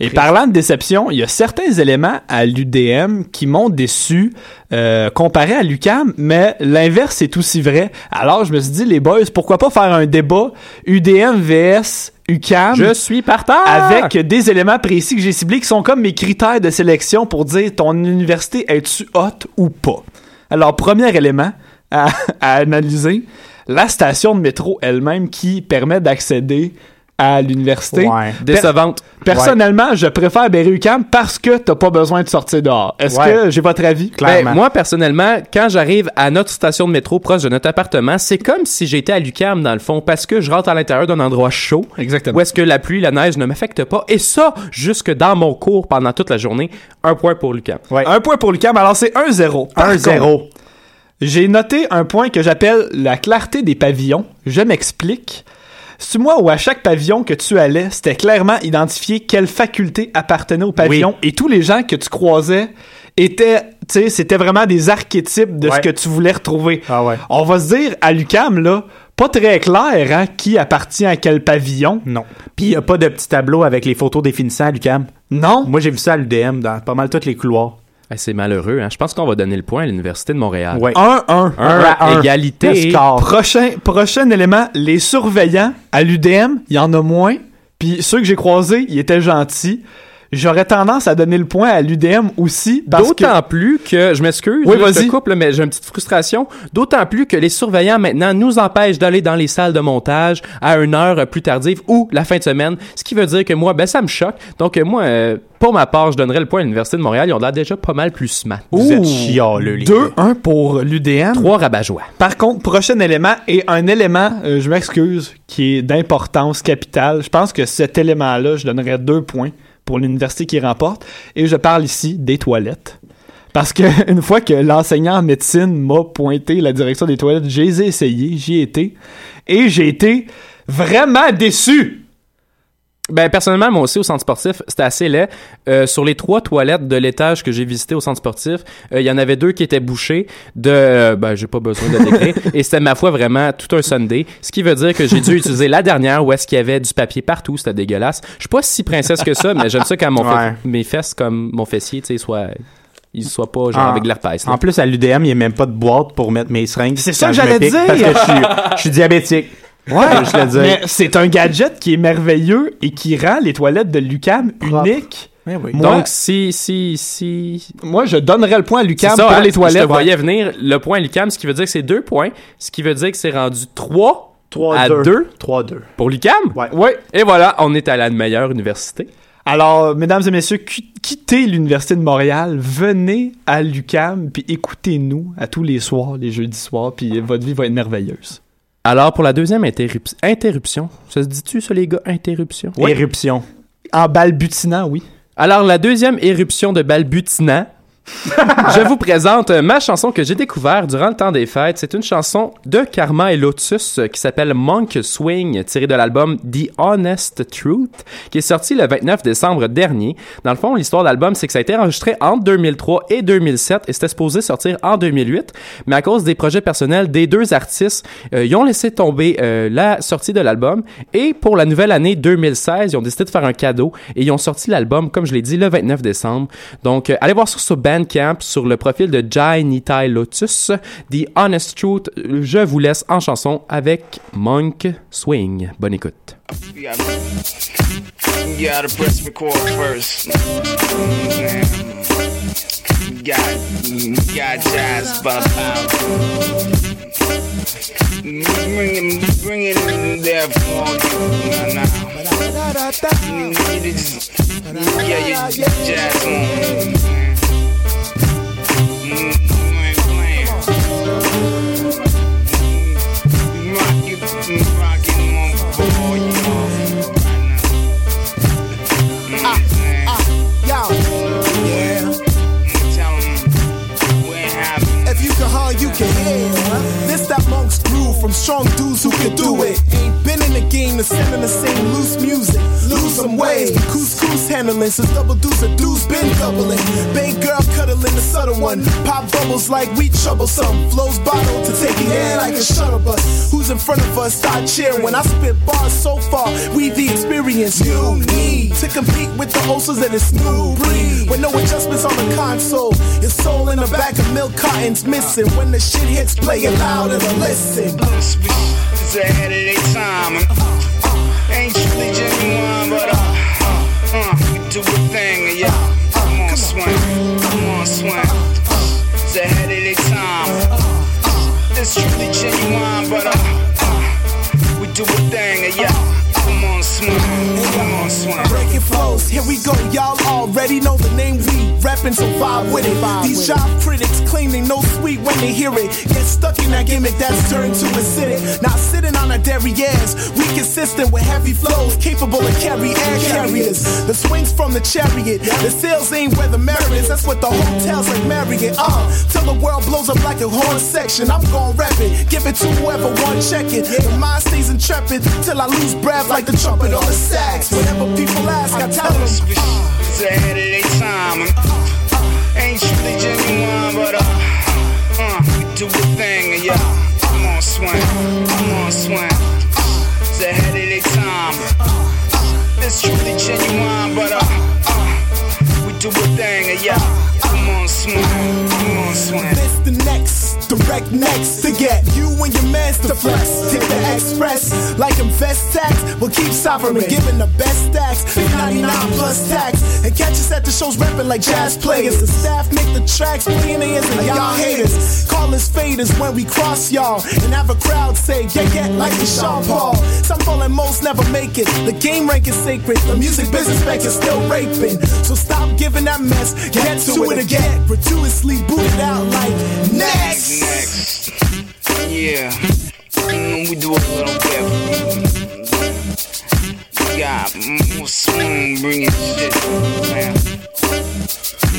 Et parlant de déception, il y a certains éléments à l'UDM qui m'ont déçu euh, comparé à l'UCAM, mais l'inverse est aussi vrai. Alors je me suis dit, les boys, pourquoi pas faire un débat UDM vs UCAM Je suis partant! avec des éléments précis que j'ai ciblés qui sont comme mes critères de sélection pour dire ton université est-tu haute ou pas. Alors, premier élément à, à analyser, la station de métro elle-même qui permet d'accéder à l'université. Ouais. Décevante. Personnellement, je préfère Berry-UQAM parce que t'as pas besoin de sortir dehors. Est-ce Ouais. que j'ai votre avis? Clairement. Ben, moi, personnellement, quand j'arrive à notre station de métro proche de notre appartement, c'est comme si j'étais à l'UCAM, dans le fond, parce que je rentre à l'intérieur d'un endroit chaud. Exactement. Où est-ce que la pluie, la neige ne m'affecte pas. Et ça, jusque dans mon cours pendant toute la journée. Un point pour l'UCAM. Ouais. Un point pour l'UQAM, alors c'est 1-0. Par 1-0. contre, J'ai noté un point que j'appelle la clarté des pavillons. Je m'explique. C'est moi où à chaque pavillon que tu allais, c'était clairement identifié quelle faculté appartenait au pavillon et tous les gens que tu croisais étaient, tu sais, c'était vraiment des archétypes de ce que tu voulais retrouver. Ah ouais. On va se dire à l'UCAM là, pas très clair hein, qui appartient à quel pavillon. Non. Puis il n'y a pas de petit tableau avec les photos définissant à l'UCAM. Non. Moi, j'ai vu ça à l'UDM dans pas mal tous les couloirs. Eh, c'est malheureux, hein. Je pense qu'on va donner le point à l'Université de Montréal. Ouais. 1-1. Un, à un. égalité. Prochain, prochain élément, les surveillants à l'UDM, il y en a moins. Puis ceux que j'ai croisés, ils étaient gentils. J'aurais tendance à donner le point à l'UDM aussi. parce que- D'autant plus que, je m'excuse, Oui, je te vas-y. coupe, là, mais j'ai une petite frustration. D'autant plus que les surveillants maintenant nous empêchent d'aller dans les salles de montage à une heure plus tardive ou la fin de semaine. Ce qui veut dire que moi, ben ça me choque. Donc euh, moi, euh, pour ma part, je donnerais le point à l'Université de Montréal. Ils ont l'air déjà pas mal plus smart. Vous êtes Ouh, chialeux, les gars. 2-1 pour l'UDM. Trois rabat-joie. Par contre, prochain élément, et un élément, euh, je m'excuse, qui est d'importance capitale. Je pense que cet élément-là, je donnerais deux points pour l'université qui remporte. Et je parle ici des toilettes. Parce que une fois que l'enseignant en médecine m'a pointé la direction des toilettes, j'ai essayées, j'y ai été. Et j'ai été vraiment déçu. Ben personnellement, moi aussi au centre sportif, c'était assez laid. Euh, sur les trois toilettes de l'étage que j'ai visité au centre sportif, euh, il y en avait deux qui étaient bouchées. De, euh, ben j'ai pas besoin de décrire. et c'était ma foi vraiment tout un Sunday. Ce qui veut dire que j'ai dû utiliser la dernière où est-ce qu'il y avait du papier partout. C'était dégueulasse. Je suis pas si princesse que ça, mais j'aime ça quand mon Ouais. mes fesses comme mon fessier, tu sais, soient ils soient pas genre Ah. avec de l'herpès. En plus, à l'UDM, il n'y a même pas de boîte pour mettre mes seringues. C'est ça que j'allais dire. Parce que je suis, je suis diabétique. Ouais, je c'est un gadget qui est merveilleux et qui rend les toilettes de l'UCAM uniques. Oui. Moi- Donc si si si Moi, je donnerais le point à l'UCAM pour hein, les toilettes. Je te voyais venir le point à l'UQAM, ce qui veut dire que c'est deux points, ce qui veut dire que c'est rendu 3 à 2 3-2. pour l'UQAM. Ouais. Ouais. Et voilà, on est à la meilleure université. Alors, mesdames et messieurs, qui- quittez l'Université de Montréal, venez à l'UCAM, puis écoutez-nous à tous les soirs, les jeudis soirs, puis votre vie va être merveilleuse. Alors, pour la deuxième interrup- interruption, ça se dit-tu, ça, les gars, interruption? Éruption. En balbutinant, oui. Alors, la deuxième éruption de balbutinant, je vous présente ma chanson que j'ai découverte durant le temps des fêtes. C'est une chanson de Karma et Lotus euh, qui s'appelle Monk Swing, tirée de l'album The Honest Truth, qui est sorti le 29 décembre dernier. Dans le fond, l'histoire de l'album, c'est que ça a été enregistré entre 2003 et 2007 et c'était supposé sortir en 2008, mais à cause des projets personnels des deux artistes, euh, ils ont laissé tomber euh, la sortie de l'album et pour la nouvelle année 2016, ils ont décidé de faire un cadeau et ils ont sorti l'album, comme je l'ai dit, le 29 décembre. Donc, allez voir sur Bandcamp, sur le profil de Jai Nitai Lotus, The Honest Truth. Je vous laisse en chanson avec Monk Swing. Bonne écoute. From strong dudes who can do it. Ain't been in the game send in the same loose music. Lose some ways. Couscous handling since double dudes a dudes been doubling. Big girl cuddling the subtle one. Pop bubbles like we troublesome. Flows bottle to take the air like a shuttle bus. Who's in front of us? Start cheering. When I spit bars so far, we the experience you need to compete with the ulcers and this new breed. With no adjustments on the console, your soul in the back of milk cartons missing. When the shit hits, play it loud and listen. It's ahead of their time. And, ain't truly genuine, but uh, uh, uh, we do a thing, yeah. Come on, swing, come on, swing. It's ahead of their time. It's truly genuine, but uh, uh, we do a thing, yeah. Come on, come on, swing. Breaking flows, here we go. Y'all already know the name we rapping, so vibe with it. These job critics claim they know sweet when they hear it. Get stuck in that gimmick that's turned to acidic. Not sitting on our derrieres, we consistent with heavy flows, capable of carry air carriers. The swings from the chariot, the sales ain't where the merit is. That's what the hotels like Marriott. Uh, till the world blows up like a horn section. I'm gon' rep it, give it to whoever want check it. The mind stays intrepid till I lose breath like the trumpet on the sax. Whenever people ask, I tell them. It's ahead of their time. And, ain't truly genuine, but uh, uh, we do a thing, and yeah. Come on, swing, come on, swing. It's ahead of their time. It's truly genuine, but uh, uh, we do a thing, and yeah. Come on, swing, come on, swing. This the next, direct next to get you and your mans to flex. Hit the express like invest tax. We'll keep sovereign, giving the best stacks. 99 plus tax. And catch us at the shows rapping like jazz players. The staff make the tracks, they and y'all haters. Call us faders when we cross y'all. And have a crowd say, yeah, yeah, like the Sean Paul. Some falling most never make it. The game rank is sacred. The music business bank is still raping. So stop giving that mess. Get to it again. Gratuitously booted out like next. Next, yeah. Mm, we do a little bit. We got more swing, bringing shit, man.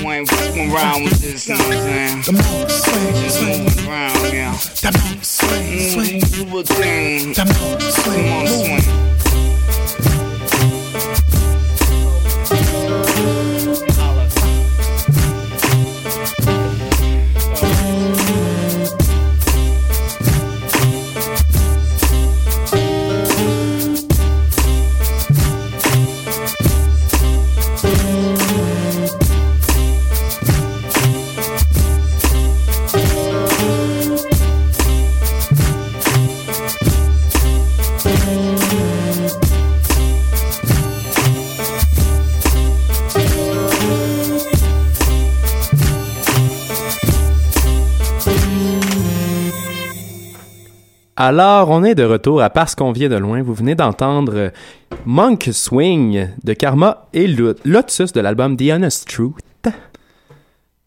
We ain't fucking around with this, you know what I'm saying? Come on, swing, Just swing. moving around, yeah. Come on, swing, Mm, swing. do a thing. Come on, swing, Come on, move. swing. Alors, on est de retour à Parce qu'on vient de loin. Vous venez d'entendre euh, Monk Swing de Karma et Lo- Lotus de l'album The Honest.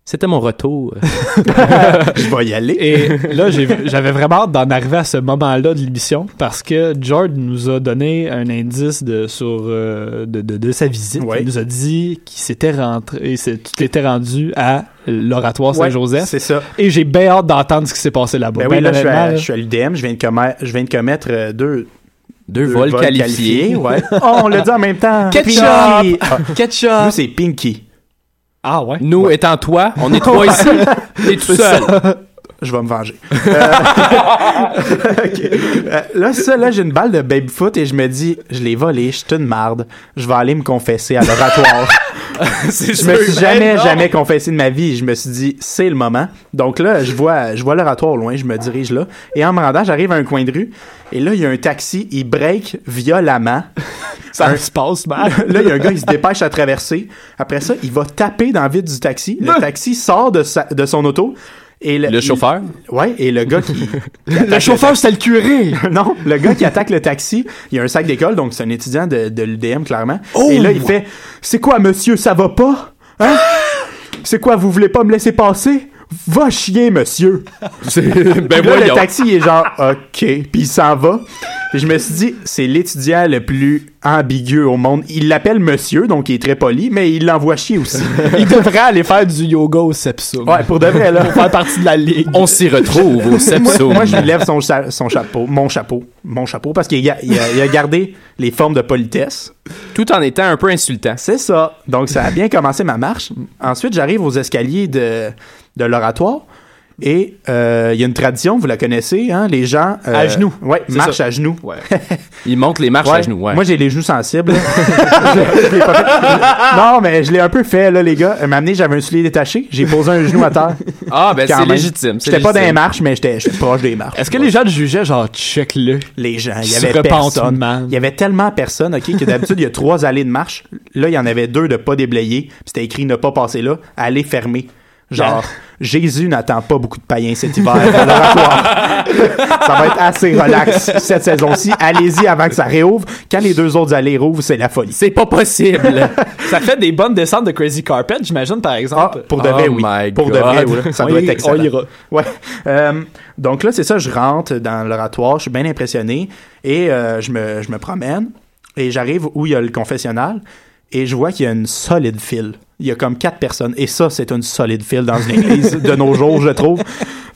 C'était mon retour. Je vais y aller. Et là, j'avais vraiment hâte d'en arriver à ce moment-là de l'émission parce que George nous a donné un indice de, sur, euh, de, de, de sa visite. Ouais. Il nous a dit qu'il s'était rentré, tu t'étais rendu à l'Oratoire Ouais, Saint-Joseph. c'est ça. Et j'ai bien hâte d'entendre ce qui s'est passé là-bas. Ben Ben oui, là, je suis, honnêtement, à, là. je suis à l'UDM, je viens de commettre, je viens de commettre euh, deux, Deux deux vols qualifiés. ouais. Oh, on l'a dit en même temps. Ketchup! Ah, Ketchup! Nous, c'est Pinky. Ah ouais? Nous, étant toi, on est trois ici. T'es tout seul. Je vais me venger. Euh, ok. Euh, là, ça, là, j'ai une balle de babyfoot et je me dis, je l'ai volé, je suis une marde. Je vais aller me confesser à l'oratoire. Je me suis jamais, Ben jamais confessé de ma vie. Je me suis dit, c'est le moment. Donc là, je vois, je vois l'oratoire au loin, je me dirige là. Et en me rendant, j'arrive à un coin de rue. Et là, il y a un taxi, il break violemment. Ça se passe mal. Là, il y a un gars, il se dépêche à traverser. Après ça, il va taper dans le vide du taxi. Le taxi sort de, sa- de son auto. Et Le chauffeur? Ouais, et le gars qui. Le chauffeur, c'était le curé. non, le gars qui attaque le taxi, il a un sac d'école, donc c'est un étudiant de, de l'UDM, clairement. Oh! Et là, il fait C'est quoi, monsieur, ça va pas? Hein? C'est quoi, vous voulez pas me laisser passer? Va chier, monsieur. C'est- Ben là, le taxi, il est genre, OK. Puis il s'en va. Puis je me suis dit, c'est l'étudiant le plus ambigu au monde. Il l'appelle monsieur, donc il est très poli, mais il l'envoie chier aussi. Il devrait aller faire du yoga au sepsum. ouais, pour de vrai, là. Pour faire partie de la ligue. On s'y retrouve au Moi, Sepsum. moi, je lui lève son, cha- son chapeau, mon chapeau, mon chapeau, parce qu'il a, il a- il a gardé les formes de politesse. Tout en étant un peu insultant. C'est ça. Donc, ça a bien commencé ma marche. Ensuite, j'arrive aux escaliers de, de l'oratoire. Et euh, il y a une tradition, vous la connaissez, hein, les gens... euh, À genoux. Ouais, C'est marchent ça. à genoux. Ouais. Il monte les marches Ouais. à genoux. Ouais. Moi, j'ai les genoux sensibles. Je- je l'ai pas fait. Non, mais je l'ai un peu fait, là, les gars. M'a amené, j'avais un soulier détaché. J'ai posé un genou à terre. ah, ben c'est légitime. J'étais pas dans les marches, mais j'étais proche des marches. Est-ce que les gens le jugeaient genre check-le? les gens, il y avait personne. Il y avait tellement personne, OK, que d'habitude, il y a trois allées de marche. Là, il y en avait deux de pas déblayés. Puis c'était écrit ne pas passer là, allée fermée. Genre, Jésus n'attend pas beaucoup de païens cet hiver dans l'oratoire. ça va être assez relax cette saison-ci. Allez-y avant que ça réouvre. Quand les deux autres allées rouvrent, c'est la folie. C'est pas possible. Ça fait des bonnes descentes de Crazy Carpet, j'imagine, par Ah, exemple. pour de Oh vrai, oui. my Pour de vrai, oui. Ça doit Oui, être excellent. on ira. Ouais. Euh, donc là, c'est ça, je rentre dans l'oratoire, je suis bien impressionné et euh, je, me, je me promène et j'arrive où il y a le confessionnal et je vois qu'il y a une solide file. Il y a comme quatre personnes et ça, c'est une solide file dans une église de nos jours, je trouve.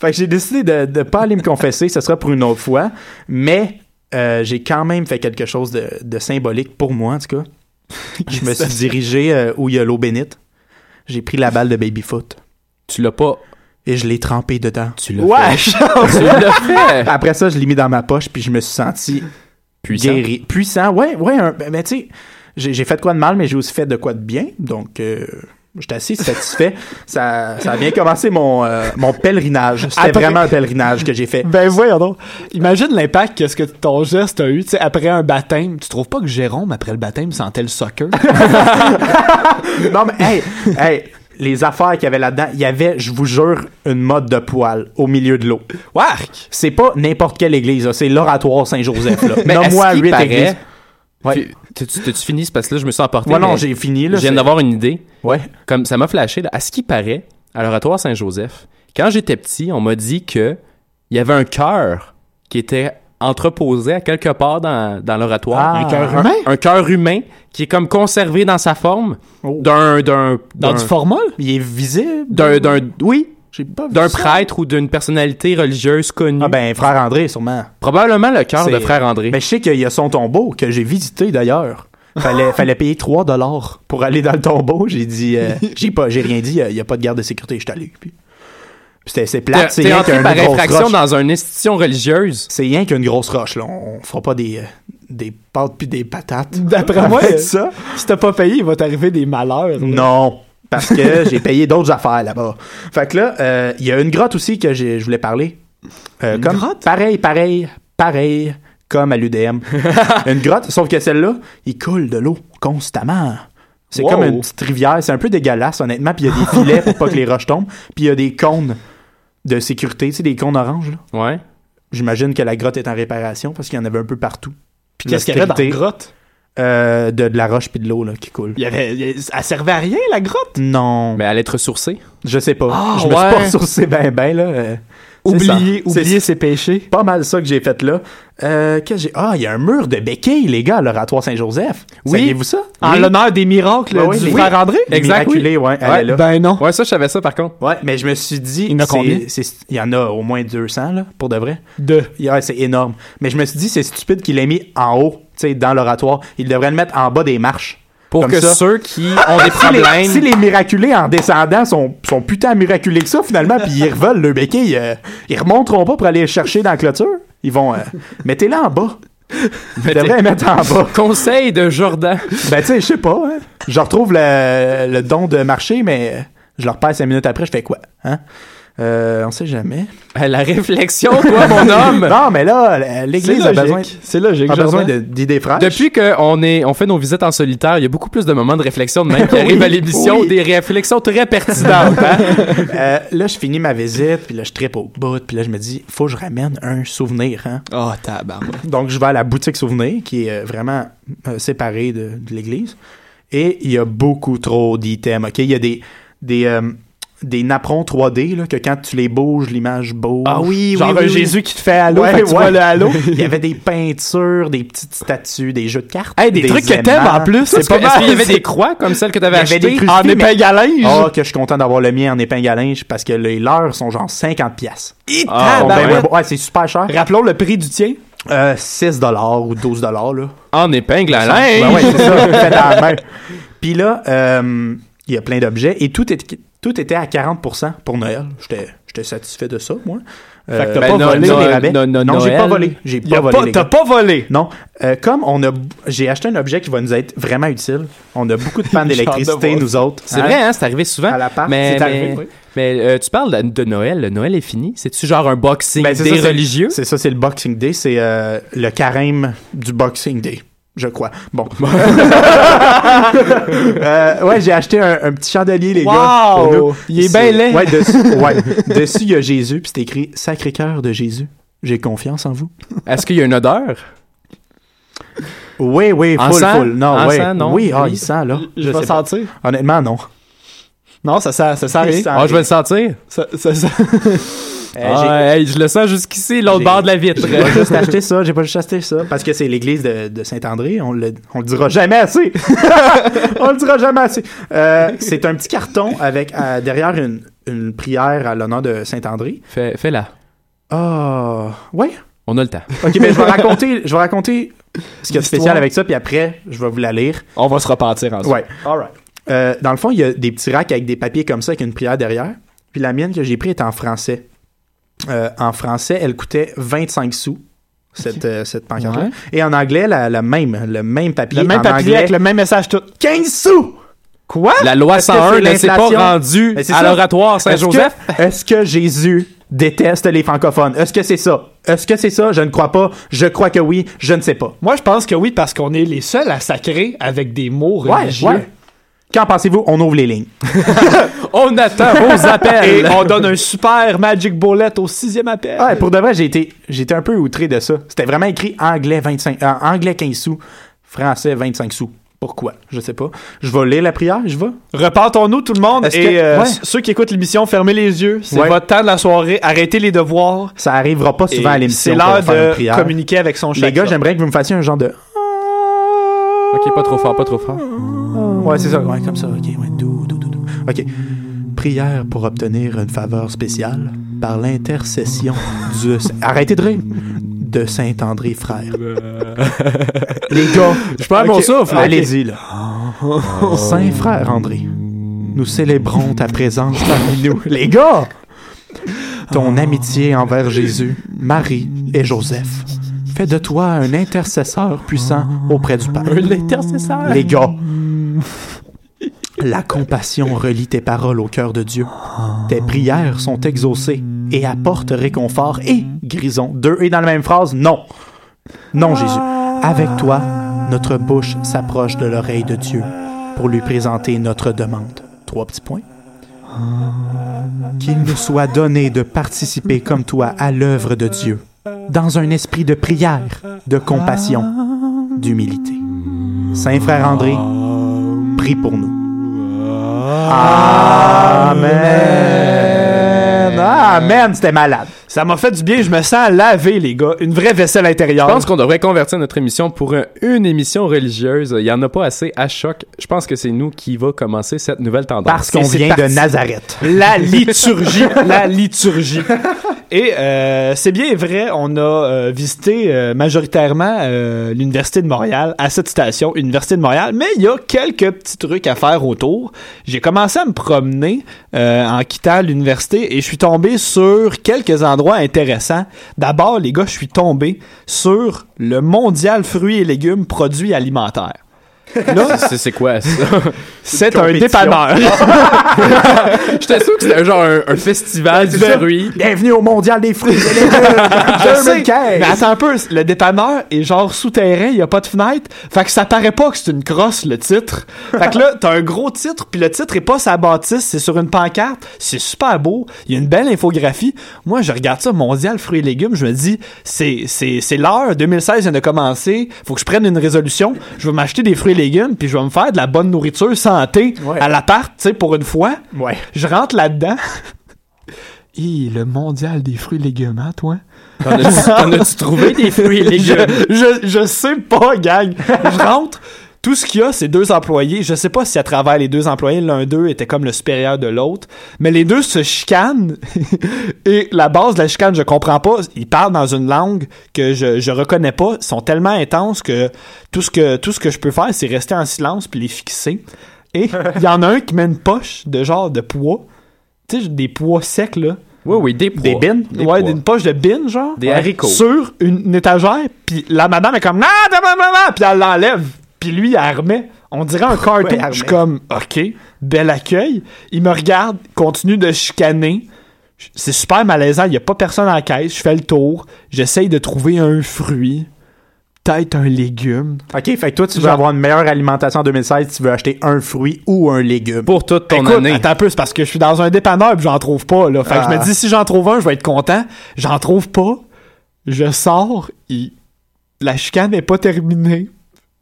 Fait que j'ai décidé de ne pas aller me confesser, ce sera pour une autre fois, mais euh, j'ai quand même fait quelque chose de, de symbolique pour moi, en tout cas. Je me suis dirigé euh, où il y a l'eau bénite. J'ai pris la balle de baby-foot tu l'as pas. et je l'ai trempé dedans. Tu l'as Wesh! fait. Tu l'as fait. Après ça, je l'ai mis dans ma poche, puis je me suis senti Puissant. guéri. Puissant, ouais, ouais. un- ben, mais tu sais, j'ai fait de quoi de mal, mais j'ai aussi fait de quoi de bien. Donc, euh, j'étais assez satisfait. ça, ça a bien commencé mon, euh, mon pèlerinage. C'était Après- vraiment un pèlerinage que j'ai fait. Ben voyons donc. Imagine l'impact que ce que ton geste a eu, tu sais, après un baptême. Tu trouves pas que Jérôme, après le baptême, sentait le soccer? non, mais hey, hey, les affaires qu'il y avait là-dedans, il y avait, je vous jure, une mode de poil au milieu de l'eau. Wark! C'est pas n'importe quelle église, c'est l'oratoire Saint-Joseph. là. Mais ce qui huit paraît- églises. Ouais. T'as-tu fini? Parce que là, je me suis emporté. Ouais, non, j'ai fini. Là, Je viens d'avoir une idée. Ouais. Comme ça m'a flashé, là. À ce qui paraît, à l'oratoire Saint-Joseph, quand j'étais petit, on m'a dit que il y avait un cœur qui était entreposé à quelque part dans, dans l'oratoire. Ah, Un cœur humain? Un cœur humain qui est comme conservé dans sa forme Oh. d'un d'un Dans d'un- du formol? Il est visible? d'un d'un oui d'un prêtre ou d'une personnalité religieuse connue. Ah ben, frère André, sûrement. Probablement le cœur de frère André. Ben, je sais qu'il y a son tombeau que j'ai visité d'ailleurs. Fallait, fallait payer 3 dollars pour aller dans le tombeau. J'ai dit, euh, j'ai pas, j'ai rien dit. Il n'y a pas de garde de sécurité. Je suis allé. Puis, puis c'était, c'est plate. C'est rien qu'une par grosse infraction roche. dans une institution religieuse? C'est rien qu'une grosse roche. Là. On fera pas des, euh, des pâtes puis des patates. D'après moi, ça. Si t'as pas payé, il va t'arriver des malheurs. là. Non. Parce que j'ai payé d'autres affaires là-bas. Fait que là, euh, il y a une grotte aussi que je voulais parler. Euh, Une comme, grotte? Pareil, pareil, pareil, comme à l'UDM. une grotte, sauf que celle-là, il coule de l'eau constamment. C'est Wow. comme une petite rivière. C'est un peu dégueulasse, honnêtement. Puis il y a des filets pour pas que les roches tombent. Puis il y a des cônes de sécurité, tu sais, des cônes oranges. là. Ouais. J'imagine que la grotte est en réparation parce qu'il y en avait un peu partout. Puis qu'est-ce qu'il y avait dans la grotte? Euh, de, de la roche puis de l'eau là, qui coule. Il y avait, il y- elle servait à rien, la grotte? Non. Mais elle être ressourcée. Je sais pas. Ah, je me ouais. suis pas ressourcé ben ben là. euh, c'est Oublier, ça. oublier C'est ses péchés. pas mal ça que j'ai fait là. Euh, qu'est-ce que j'ai? Ah, il y a un mur de béquilles, les gars, à l'oratoire Saint-Joseph. Oui. Saviez-vous ça? En Oui. l'honneur des miracles Ouais, ouais, du les- frère André? Les Exact, miraculés, ouais, elle Ouais, est là. Ben non. Ouais, ça, je savais ça par contre. Ouais, mais je me suis dit, Il y en a c'est- combien? c'est- Il y en a au moins 200 là, pour de vrai. De. Ouais, c'est énorme. Mais je me suis dit, c'est stupide qu'il l'ait mis en haut, sais, dans l'oratoire. Il devrait le mettre en bas des marches. Pour Comme que ça. ceux qui ont des Si les, problèmes. si les miraculés en descendant sont, sont putain miraculés que ça, finalement, puis ils revolent le béquille, euh, ils remonteront pas pour aller le chercher dans la clôture. Ils vont. euh, Mettez-le en bas. Devrais les mettre en bas. Conseil de Jordan. Ben, tu sais, je sais pas. Hein. Je retrouve le, le don de marché, mais je le repère cinq minutes après, je fais quoi? Hein? Euh, on sait jamais. Euh, La réflexion, toi, mon homme. Non, mais là, l'Église a besoin. C'est logique. a besoin d'idées fraîches. Depuis qu'on est, on fait nos visites en solitaire, il y a beaucoup plus de moments de réflexion de même qui arrivent Oui, à l'émission, oui. des réflexions très pertinentes. hein? Euh, là, je finis ma visite, puis là, je tripe au bout, puis là, je me dis, faut que je ramène un souvenir. Hein? Oh, tabarouette. Donc, je vais à la boutique souvenir, qui est euh, vraiment euh, séparée de, de l'église. Et il y a beaucoup trop d'items. OK? Il y a des, des, euh, des napperons 3D, là, que quand tu les bouges, l'image bouge. Ah oui, Genre oui, un oui, Jésus qui te fait allô, Ouais, fait que tu ouais. vois le halo. Il y avait des peintures, des petites statues, des jeux de cartes. Hey, des, trucs que t'aimes en plus, c'est pas est-ce qu'il y mal. avait des croix comme celles que tu avais Il y avait des achetées? crucifix, En épingle à linge? Oh, que je suis content d'avoir le mien en épingle à linge parce que les leurs sont genre 50 pièces. Ah, ben ben, ouais. ouais, ouais, c'est super cher. Rappelons le prix du tien. Euh, 6 ou 12 là. En épingle à Ben linge. ouais, c'est ça, fait à la main. Puis là, euh, il y a plein d'objets et tout, est- tout était à 40% pour Noël. J'étais satisfait de ça, moi. Fait que t'as ben, pas volé non, les rabais? no- no- Non, j'ai pas volé. J'ai pas volé. T'as pas volé. Non, Euh, comme on a, j'ai acheté un objet qui va nous être vraiment utile. On a beaucoup de pannes d'électricité, nous autres. C'est hein, vrai, hein, c'est arrivé souvent. À l'appart, mais c'est arrivé, mais, oui. mais, euh, tu parles de, Noël. Le Noël est fini. C'est-tu genre un boxing Ben, day ça, religieux? C'est ça, c'est le Boxing Day. C'est euh, le carême du Boxing Day, je crois. Bon. Euh, ouais, j'ai acheté un, un petit chandelier, les Wow! gars. pour nous. Il est bien laid. Ouais, dessus, ouais. dessus, il y a Jésus, puis c'est écrit Sacré-Cœur de Jésus. J'ai confiance en vous. Est-ce qu'il y a une odeur? Oui, oui, En full, sang? full. Non, En ouais. sang, non? Oui, ah, il sent, là. Je, Je vais pas. sentir. Honnêtement, non. Non, ça sert, ça sert à Il rien. sent Ah, je vais le sentir. Ça, ça, ça- Euh, Ah, hey, je le sens jusqu'ici, l'autre J'ai- bord de la vitre. J'ai pas juste acheté ça, j'ai pas juste acheté ça. Parce que c'est l'église de, de Saint-André, on le, on le dira jamais assez. on le dira jamais assez. Euh, c'est un petit carton avec euh, derrière une, une prière à l'honneur de Saint-André. Fais, fais-la. Ah, ouais. On a le temps. Ok, mais je vais raconter, je vais raconter ce qu'il y a de spécial avec ça, puis après, je vais vous la lire. On va se repentir ensuite. Ouais. Euh, dans le fond, il y a des petits racks avec des papiers comme ça, avec une prière derrière. Puis la mienne que j'ai pris est en français. Euh, en français, elle coûtait 25 sous, cette, euh, cette pancarte Ouais. Et en anglais, la, la même, le même papier. Le même en papier anglais, avec le même message tout. 15 sous! Quoi? La loi Est-ce que 101 c'est ne s'est pas rendue c'est à l'oratoire Est-ce Saint-Joseph. que, est-ce que Jésus déteste les francophones? Est-ce que c'est ça? Est-ce que c'est ça? Je ne crois pas. Je crois que oui. Je ne sais pas. Moi, je pense que oui, parce qu'on est les seuls à sacrer avec des mots religieux. Qu'en pensez-vous? On ouvre les lignes. On attend vos Et appels. on donne un super Magic Bullet au sixième appel. Ouais, pour de vrai, j'ai été, j'ai été un peu outré de ça. C'était vraiment écrit anglais 25, euh, anglais 15 sous, français 25 sous. Pourquoi? Je sais pas. Je vais lire la prière, je vais. Repartons-nous tout le monde Est-ce et que- euh, ouais. ceux qui écoutent l'émission, fermez les yeux. C'est Ouais. votre temps de la soirée. Arrêtez les devoirs. Ça arrivera pas souvent Et à l'émission. C'est l'heure faire une de communiquer avec son Les chakra. gars, j'aimerais que vous me fassiez un genre de. ok, pas trop fort, pas trop fort. Ouais, c'est ça. Ouais, comme ça. Ok, ouais. Doux, doux, doux, doux. Ok. Prière pour obtenir une faveur spéciale par l'intercession du. Arrêtez de rire. De Saint-André frère. Les gars. Je perds mon Ok, souffle. Allez-y, là. Saint frère André, nous célébrons ta présence parmi nous. Les gars! Ton amitié envers Jésus, Marie et Joseph fait de toi un intercesseur puissant auprès du Père. Un intercesseur? Les gars, la compassion relie tes paroles au cœur de Dieu. Tes prières sont exaucées et apportent réconfort et guérison. Deux et dans la même phrase, non. Non, Jésus. Avec toi, notre bouche s'approche de l'oreille de Dieu pour lui présenter notre demande. Trois petits points. Qu'il nous soit donné de participer comme toi à l'œuvre de Dieu, dans un esprit de prière, de compassion, d'humilité. Saint frère André, prie pour nous. Amen. Amen, c'était malade. Ça m'a fait du bien. Je me sens lavé, les gars. Une vraie vaisselle intérieure. Je pense qu'on devrait convertir notre émission pour un- une émission religieuse. Il y en a pas assez à choc. Je pense que c'est nous qui va commencer cette nouvelle tendance. Parce qu'on vient de. Nazareth. La liturgie, la liturgie. Et euh, c'est bien vrai, on a euh, visité euh, majoritairement euh, l'Université de Montréal à cette station, Université de Montréal, mais il y a quelques petits trucs à faire autour. J'ai commencé à me promener euh, en quittant l'université et je suis tombé sur quelques endroits endroits intéressants. D'abord, les gars, je suis tombé sur le mondial fruits et légumes produits alimentaires. C'est quoi ça? c'est un dépanneur. J'étais sûr que c'était genre un, un festival du fruit. Bienvenue au mondial des fruits. Je sais, 2015. mais attends un peu, le dépanneur est genre souterrain, il y a pas de fenêtre, fait que ça paraît pas que c'est une crosse le titre. Fait que là, t'as un gros titre, puis le titre est pas sa bâtisse, c'est sur une pancarte, c'est super beau, il y a une belle infographie. Moi, je regarde ça, mondial fruits et légumes, je me dis, c'est c'est c'est l'heure, 2016 vient de commencer, faut que je prenne une résolution, je vais m'acheter des fruits et légumes, puis je vais me faire de la bonne nourriture santé Ouais. à l'appart, tu sais, pour une fois. Ouais. Je rentre là-dedans. Hi, le mondial des fruits et légumes, hein, toi? T'en as-tu t'en as-tu trouvé des fruits et légumes? Je, je, je sais pas, gang. Je rentre. Tout ce qu'il y a, c'est deux employés. Je sais pas si à travers les deux employés, l'un d'eux était comme le supérieur de l'autre, mais les deux se chicanent. Et la base de la chicane, je comprends pas. Ils parlent dans une langue que je, je reconnais pas. Ils sont tellement intenses que tout ce que, tout ce que je peux faire, c'est rester en silence puis les fixer. Et il y en a un qui met une poche de genre de pois. Tu sais, des pois secs, là. Oui, oui, des pois. Des bines? Des ouais, une poche de bin, genre. Des haricots. Sur une, une étagère, puis la madame est comme, non, non, non, non, non, puis elle l'enlève. Puis lui, elle remet. On dirait un carton. Ouais, je suis comme, OK, bel accueil. Il me regarde, continue de chicaner. C'est super malaisant. Il n'y a pas personne à la caisse. Je fais le tour. J'essaye de trouver un fruit. Peut-être un légume. OK, fait que toi, tu veux avoir une meilleure alimentation en 2016, tu veux acheter un fruit ou un légume. Pour toute ton Écoute, année. attends un peu, c'est parce que je suis dans un dépanneur et j'en trouve pas, là. Fait que je me Ah. dis, si j'en trouve un, je vais être content. J'en trouve pas. Je sors, il- la chicane n'est pas terminée.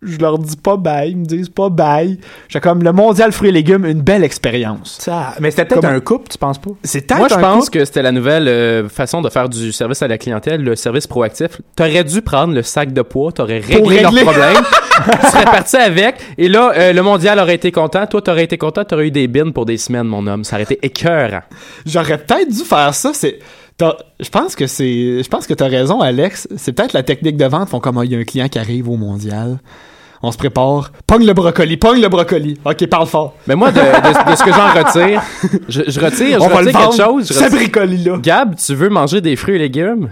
Je leur dis pas bye, ils me disent pas bye. J'ai comme le mondial fruits et légumes, une belle expérience. Ça, mais c'était peut-être Comme- un couple, tu penses pas? C'est Moi, je pense couple. que c'était la nouvelle euh, façon de faire du service à la clientèle, le service proactif. T'aurais dû prendre le sac de poids, t'aurais réglé leurs régler. problèmes, tu serais parti avec, et là, euh, le mondial aurait été content, toi, t'aurais été content, t'aurais eu des bins pour des semaines, mon homme. Ça aurait été écœurant. J'aurais peut-être dû faire ça. C'est, je pense que c'est, je pense que t'as raison, Alex. C'est peut-être la technique de vente. Font comme, Ah, il y a un client qui arrive au mondial. On se prépare. Pogne le brocoli, pogne le brocoli. Ok, parle fort. Mais moi, de, de- de ce que j'en retire, je, je retire, je On va le quelque chose. je Ce retire- brocoli-là. Gab, tu veux manger des fruits et légumes?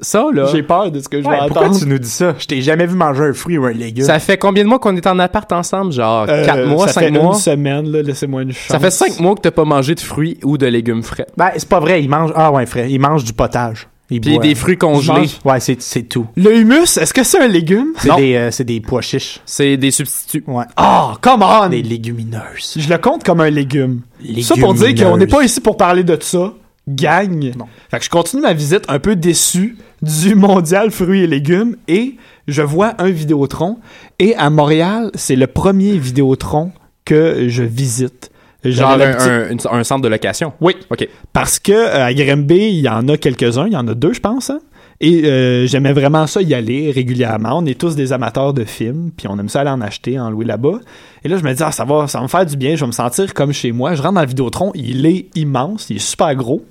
Ça, là, J'ai peur de ce que je Ouais, vais pourquoi entendre. tu nous dis ça? Je t'ai jamais vu manger un fruit ou un légume. ça fait combien de mois qu'on est en appart ensemble? Genre Euh, 4 mois, ça 5 fait mois? une semaine, là. Laissez-moi une chance. Ça fait 5 mois que t'as pas mangé de fruits ou de légumes frais. Ben, c'est pas vrai, il mange. Ah ouais, frère, il mange du potage. Il Puis boit. des fruits congelés. mange- Ouais, c'est c'est tout. Le humus, est-ce que c'est un légume? C'est Non. des, euh, c'est des pois chiches. C'est des substituts. Ouais. Oh, come on! Des légumineuses. Je le compte comme un légume. Ça pour dire qu'on n'est pas ici pour parler de ça. Gagne. Non. Fait que je continue ma visite un peu déçu du mondial fruits et légumes et je vois un Vidéotron. Et à Montréal, c'est le premier Vidéotron que je visite. Genre petit- un centre de location. Oui. OK. Parce que euh, à Grimby, il y en a quelques-uns, il y en a deux, je pense. hein. Et euh, j'aimais vraiment ça y aller régulièrement. On est tous des amateurs de films, puis on aime ça aller en acheter, en louer là-bas. Et là, je me dis, ah, ça va, ça va me faire du bien, je vais me sentir comme chez moi. Je rentre dans le Vidéotron, il est immense, il est super gros.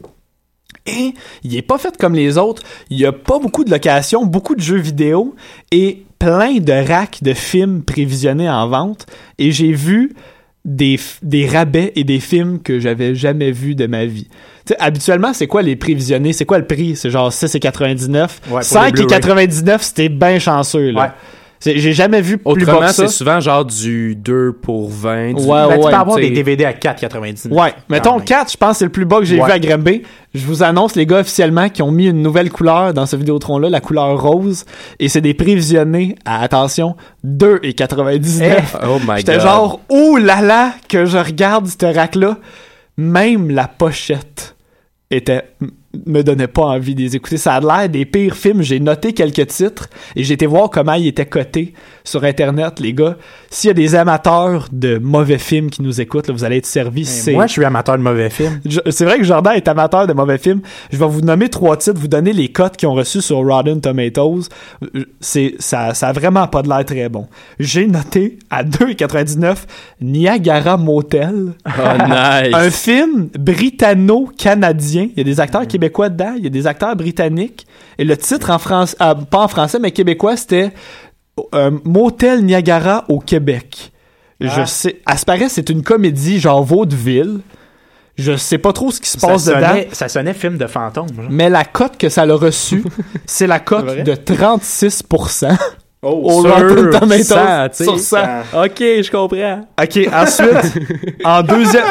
Et il est pas fait comme les autres. Il y a pas beaucoup de locations, beaucoup de jeux vidéo et plein de racks de films prévisionnés en vente. Et j'ai vu des, des rabais et des films que j'avais jamais vus de ma vie. Tu habituellement, c'est quoi les prévisionnés? C'est quoi le prix? C'est genre 6,99. pour les 5 et Blu-ray. 99, c'était bien chanceux. Là. Ouais. J'ai jamais vu plus bas Autrement, que ça. c'est souvent genre du 2 pour 20. du- Ouais, Ben, tu ouais, peux avoir t'sais. des DVD à 4,99. Ouais, mettons Quand même. 4, je pense que c'est le plus bas que j'ai Ouais. vu à Grimby. Je vous annonce, les gars, officiellement, qui ont mis une nouvelle couleur dans ce Vidéotron-là, la couleur rose. Et c'est des prévisionnés à, attention, 2,99. Oh my J'étais genre, oh là là, que je regarde ce rack-là. Même la pochette était me donnait pas envie de les écouter. Ça a l'air des pires films. J'ai noté quelques titres et j'ai été voir comment ils étaient cotés sur Internet, les gars. S'il y a des amateurs de mauvais films qui nous écoutent, là, vous allez être servis. C'est Moi, je suis amateur de mauvais films. C'est vrai que Jordan est amateur de mauvais films. Je vais vous nommer trois titres, vous donner les cotes qu'ils ont reçus sur Rotten Tomatoes. C'est ça, ça a vraiment pas de l'air très bon. J'ai noté à 2,99 Niagara Motel, Oh, nice. un film britanno-canadien. Il y a des acteurs québécois dedans, il y a des acteurs britanniques. Et le titre en France, ah, pas en français mais québécois, c'était euh, Motel Niagara au Québec. Je Ah. sais, à ce paraît, c'est une comédie genre vaudeville. Je sais pas trop ce qui se Ça passe dedans. ça sonnait film de fantôme. genre. Mais la cote que ça l'a reçue, c'est la cote de 36%. Au Sur Rotten Tomatoes. 100, tu sais. sur 100. Ok, je comprends. OK, ensuite, en deuxième,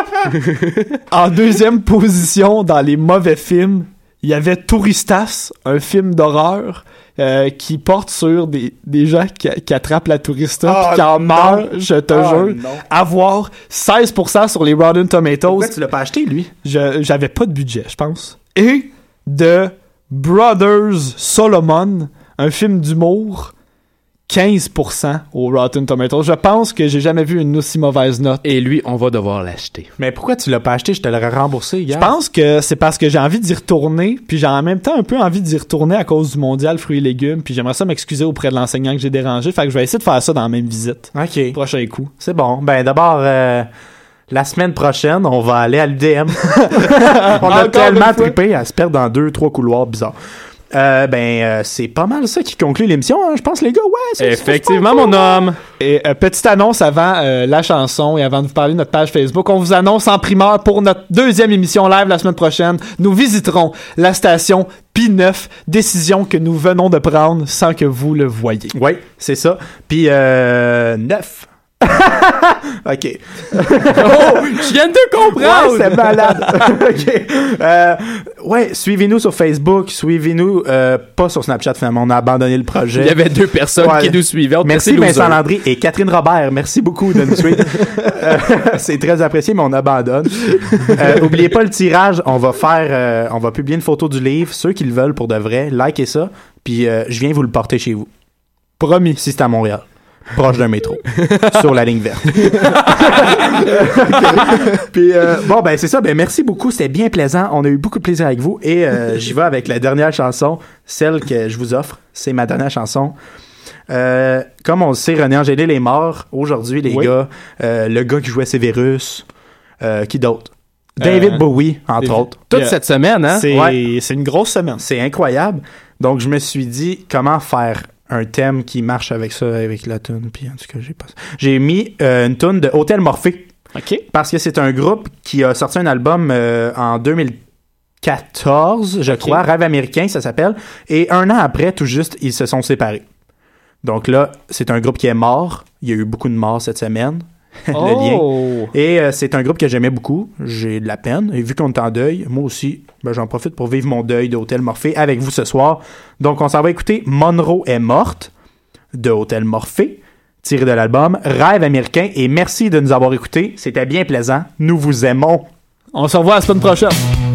en deuxième position dans les mauvais films, il y avait Touristas, un film d'horreur euh, qui porte sur des, des gens qui, qui attrapent la tourista puis qui en meurent, je te Ah, jure. non. Avoir 16% sur les Rotten Tomatoes, Pourquoi tu l'as pas acheté, lui? j'avais pas de budget, je pense. Et de Brothers Solomon, un film d'humour, 15% au Rotten Tomatoes. Je pense que j'ai jamais vu une aussi mauvaise note. Et lui, on va devoir l'acheter. Mais pourquoi tu l'as pas acheté? Je te l'aurais remboursé hier. Je pense que c'est parce que j'ai envie d'y retourner, puis j'ai en même temps un peu envie d'y retourner à cause du mondial fruits et légumes, puis j'aimerais ça m'excuser auprès de l'enseignant que j'ai dérangé, fait que je vais essayer de faire ça dans la même visite. OK. Prochain coup. C'est bon. Ben d'abord, euh, la semaine prochaine, on va aller à l'UDM. on a Encore tellement trippé à se perdre dans deux, trois couloirs bizarres. Euh, ben, euh, c'est pas mal ça qui conclut l'émission, hein, je pense, les gars. Ouais, Effectivement, mon homme. Et euh, petite annonce avant euh, la chanson et avant de vous parler de notre page Facebook, on vous annonce en primeur pour notre deuxième émission live la semaine prochaine. Nous visiterons la station Pi 9, décision que nous venons de prendre sans que vous le voyez. Oui, c'est ça. Puis 9 ok. oh, je viens de te comprendre! Ouais, c'est malade! ok. Euh, ouais, suivez-nous sur Facebook, suivez-nous euh, pas sur Snapchat finalement, on a abandonné le projet. Il y avait deux personnes qui nous suivaient. Merci Vincent Landry et Catherine Robert, merci beaucoup de nous suivre. Euh, c'est très apprécié, mais on abandonne. oubliez pas le tirage, on va faire, on va publier une photo du livre, ceux qui le veulent pour de vrai, likez ça, puis je viens vous le porter chez vous. Promis, si c'est à Montréal. Proche d'un métro. sur la ligne verte. Puis euh, bon ben c'est ça. Ben merci beaucoup. C'était bien plaisant. On a eu beaucoup de plaisir avec vous. Et euh, j'y vais avec la dernière chanson, celle que je vous offre. C'est ma dernière chanson. Euh, comme on le sait, René Angélil est mort aujourd'hui, les Oui. gars. Euh, le gars qui jouait Severus. Euh, qui d'autre? David Euh, Bowie, entre David- autres. Toute Yeah. cette semaine, hein? C'est Ouais. c'est une grosse semaine. C'est incroyable. Donc, je me suis dit, comment faire un thème qui marche avec ça, avec la tune. Puis, en tout cas, j'ai pas... J'ai mis euh, une tune de Hôtel Morphée. Parce que c'est un groupe qui a sorti un album euh, en 2014, je crois, Rêve américain, ça s'appelle. Et un an après, tout juste, ils se sont séparés. Donc là, c'est un groupe qui est mort. Il y a eu beaucoup de morts cette semaine. Le lien. Oh. Et euh, c'est un groupe que j'aimais beaucoup. J'ai de la peine. Et vu qu'on est en deuil, moi aussi, ben, j'en profite pour vivre mon deuil de Hôtel Morphée avec vous ce soir. Donc, on s'en va écouter Monroe est morte de Hôtel Morphée, tiré de l'album Rêve américain. Et merci de nous avoir écoutés. C'était bien plaisant. Nous vous aimons. On se revoit la semaine prochaine.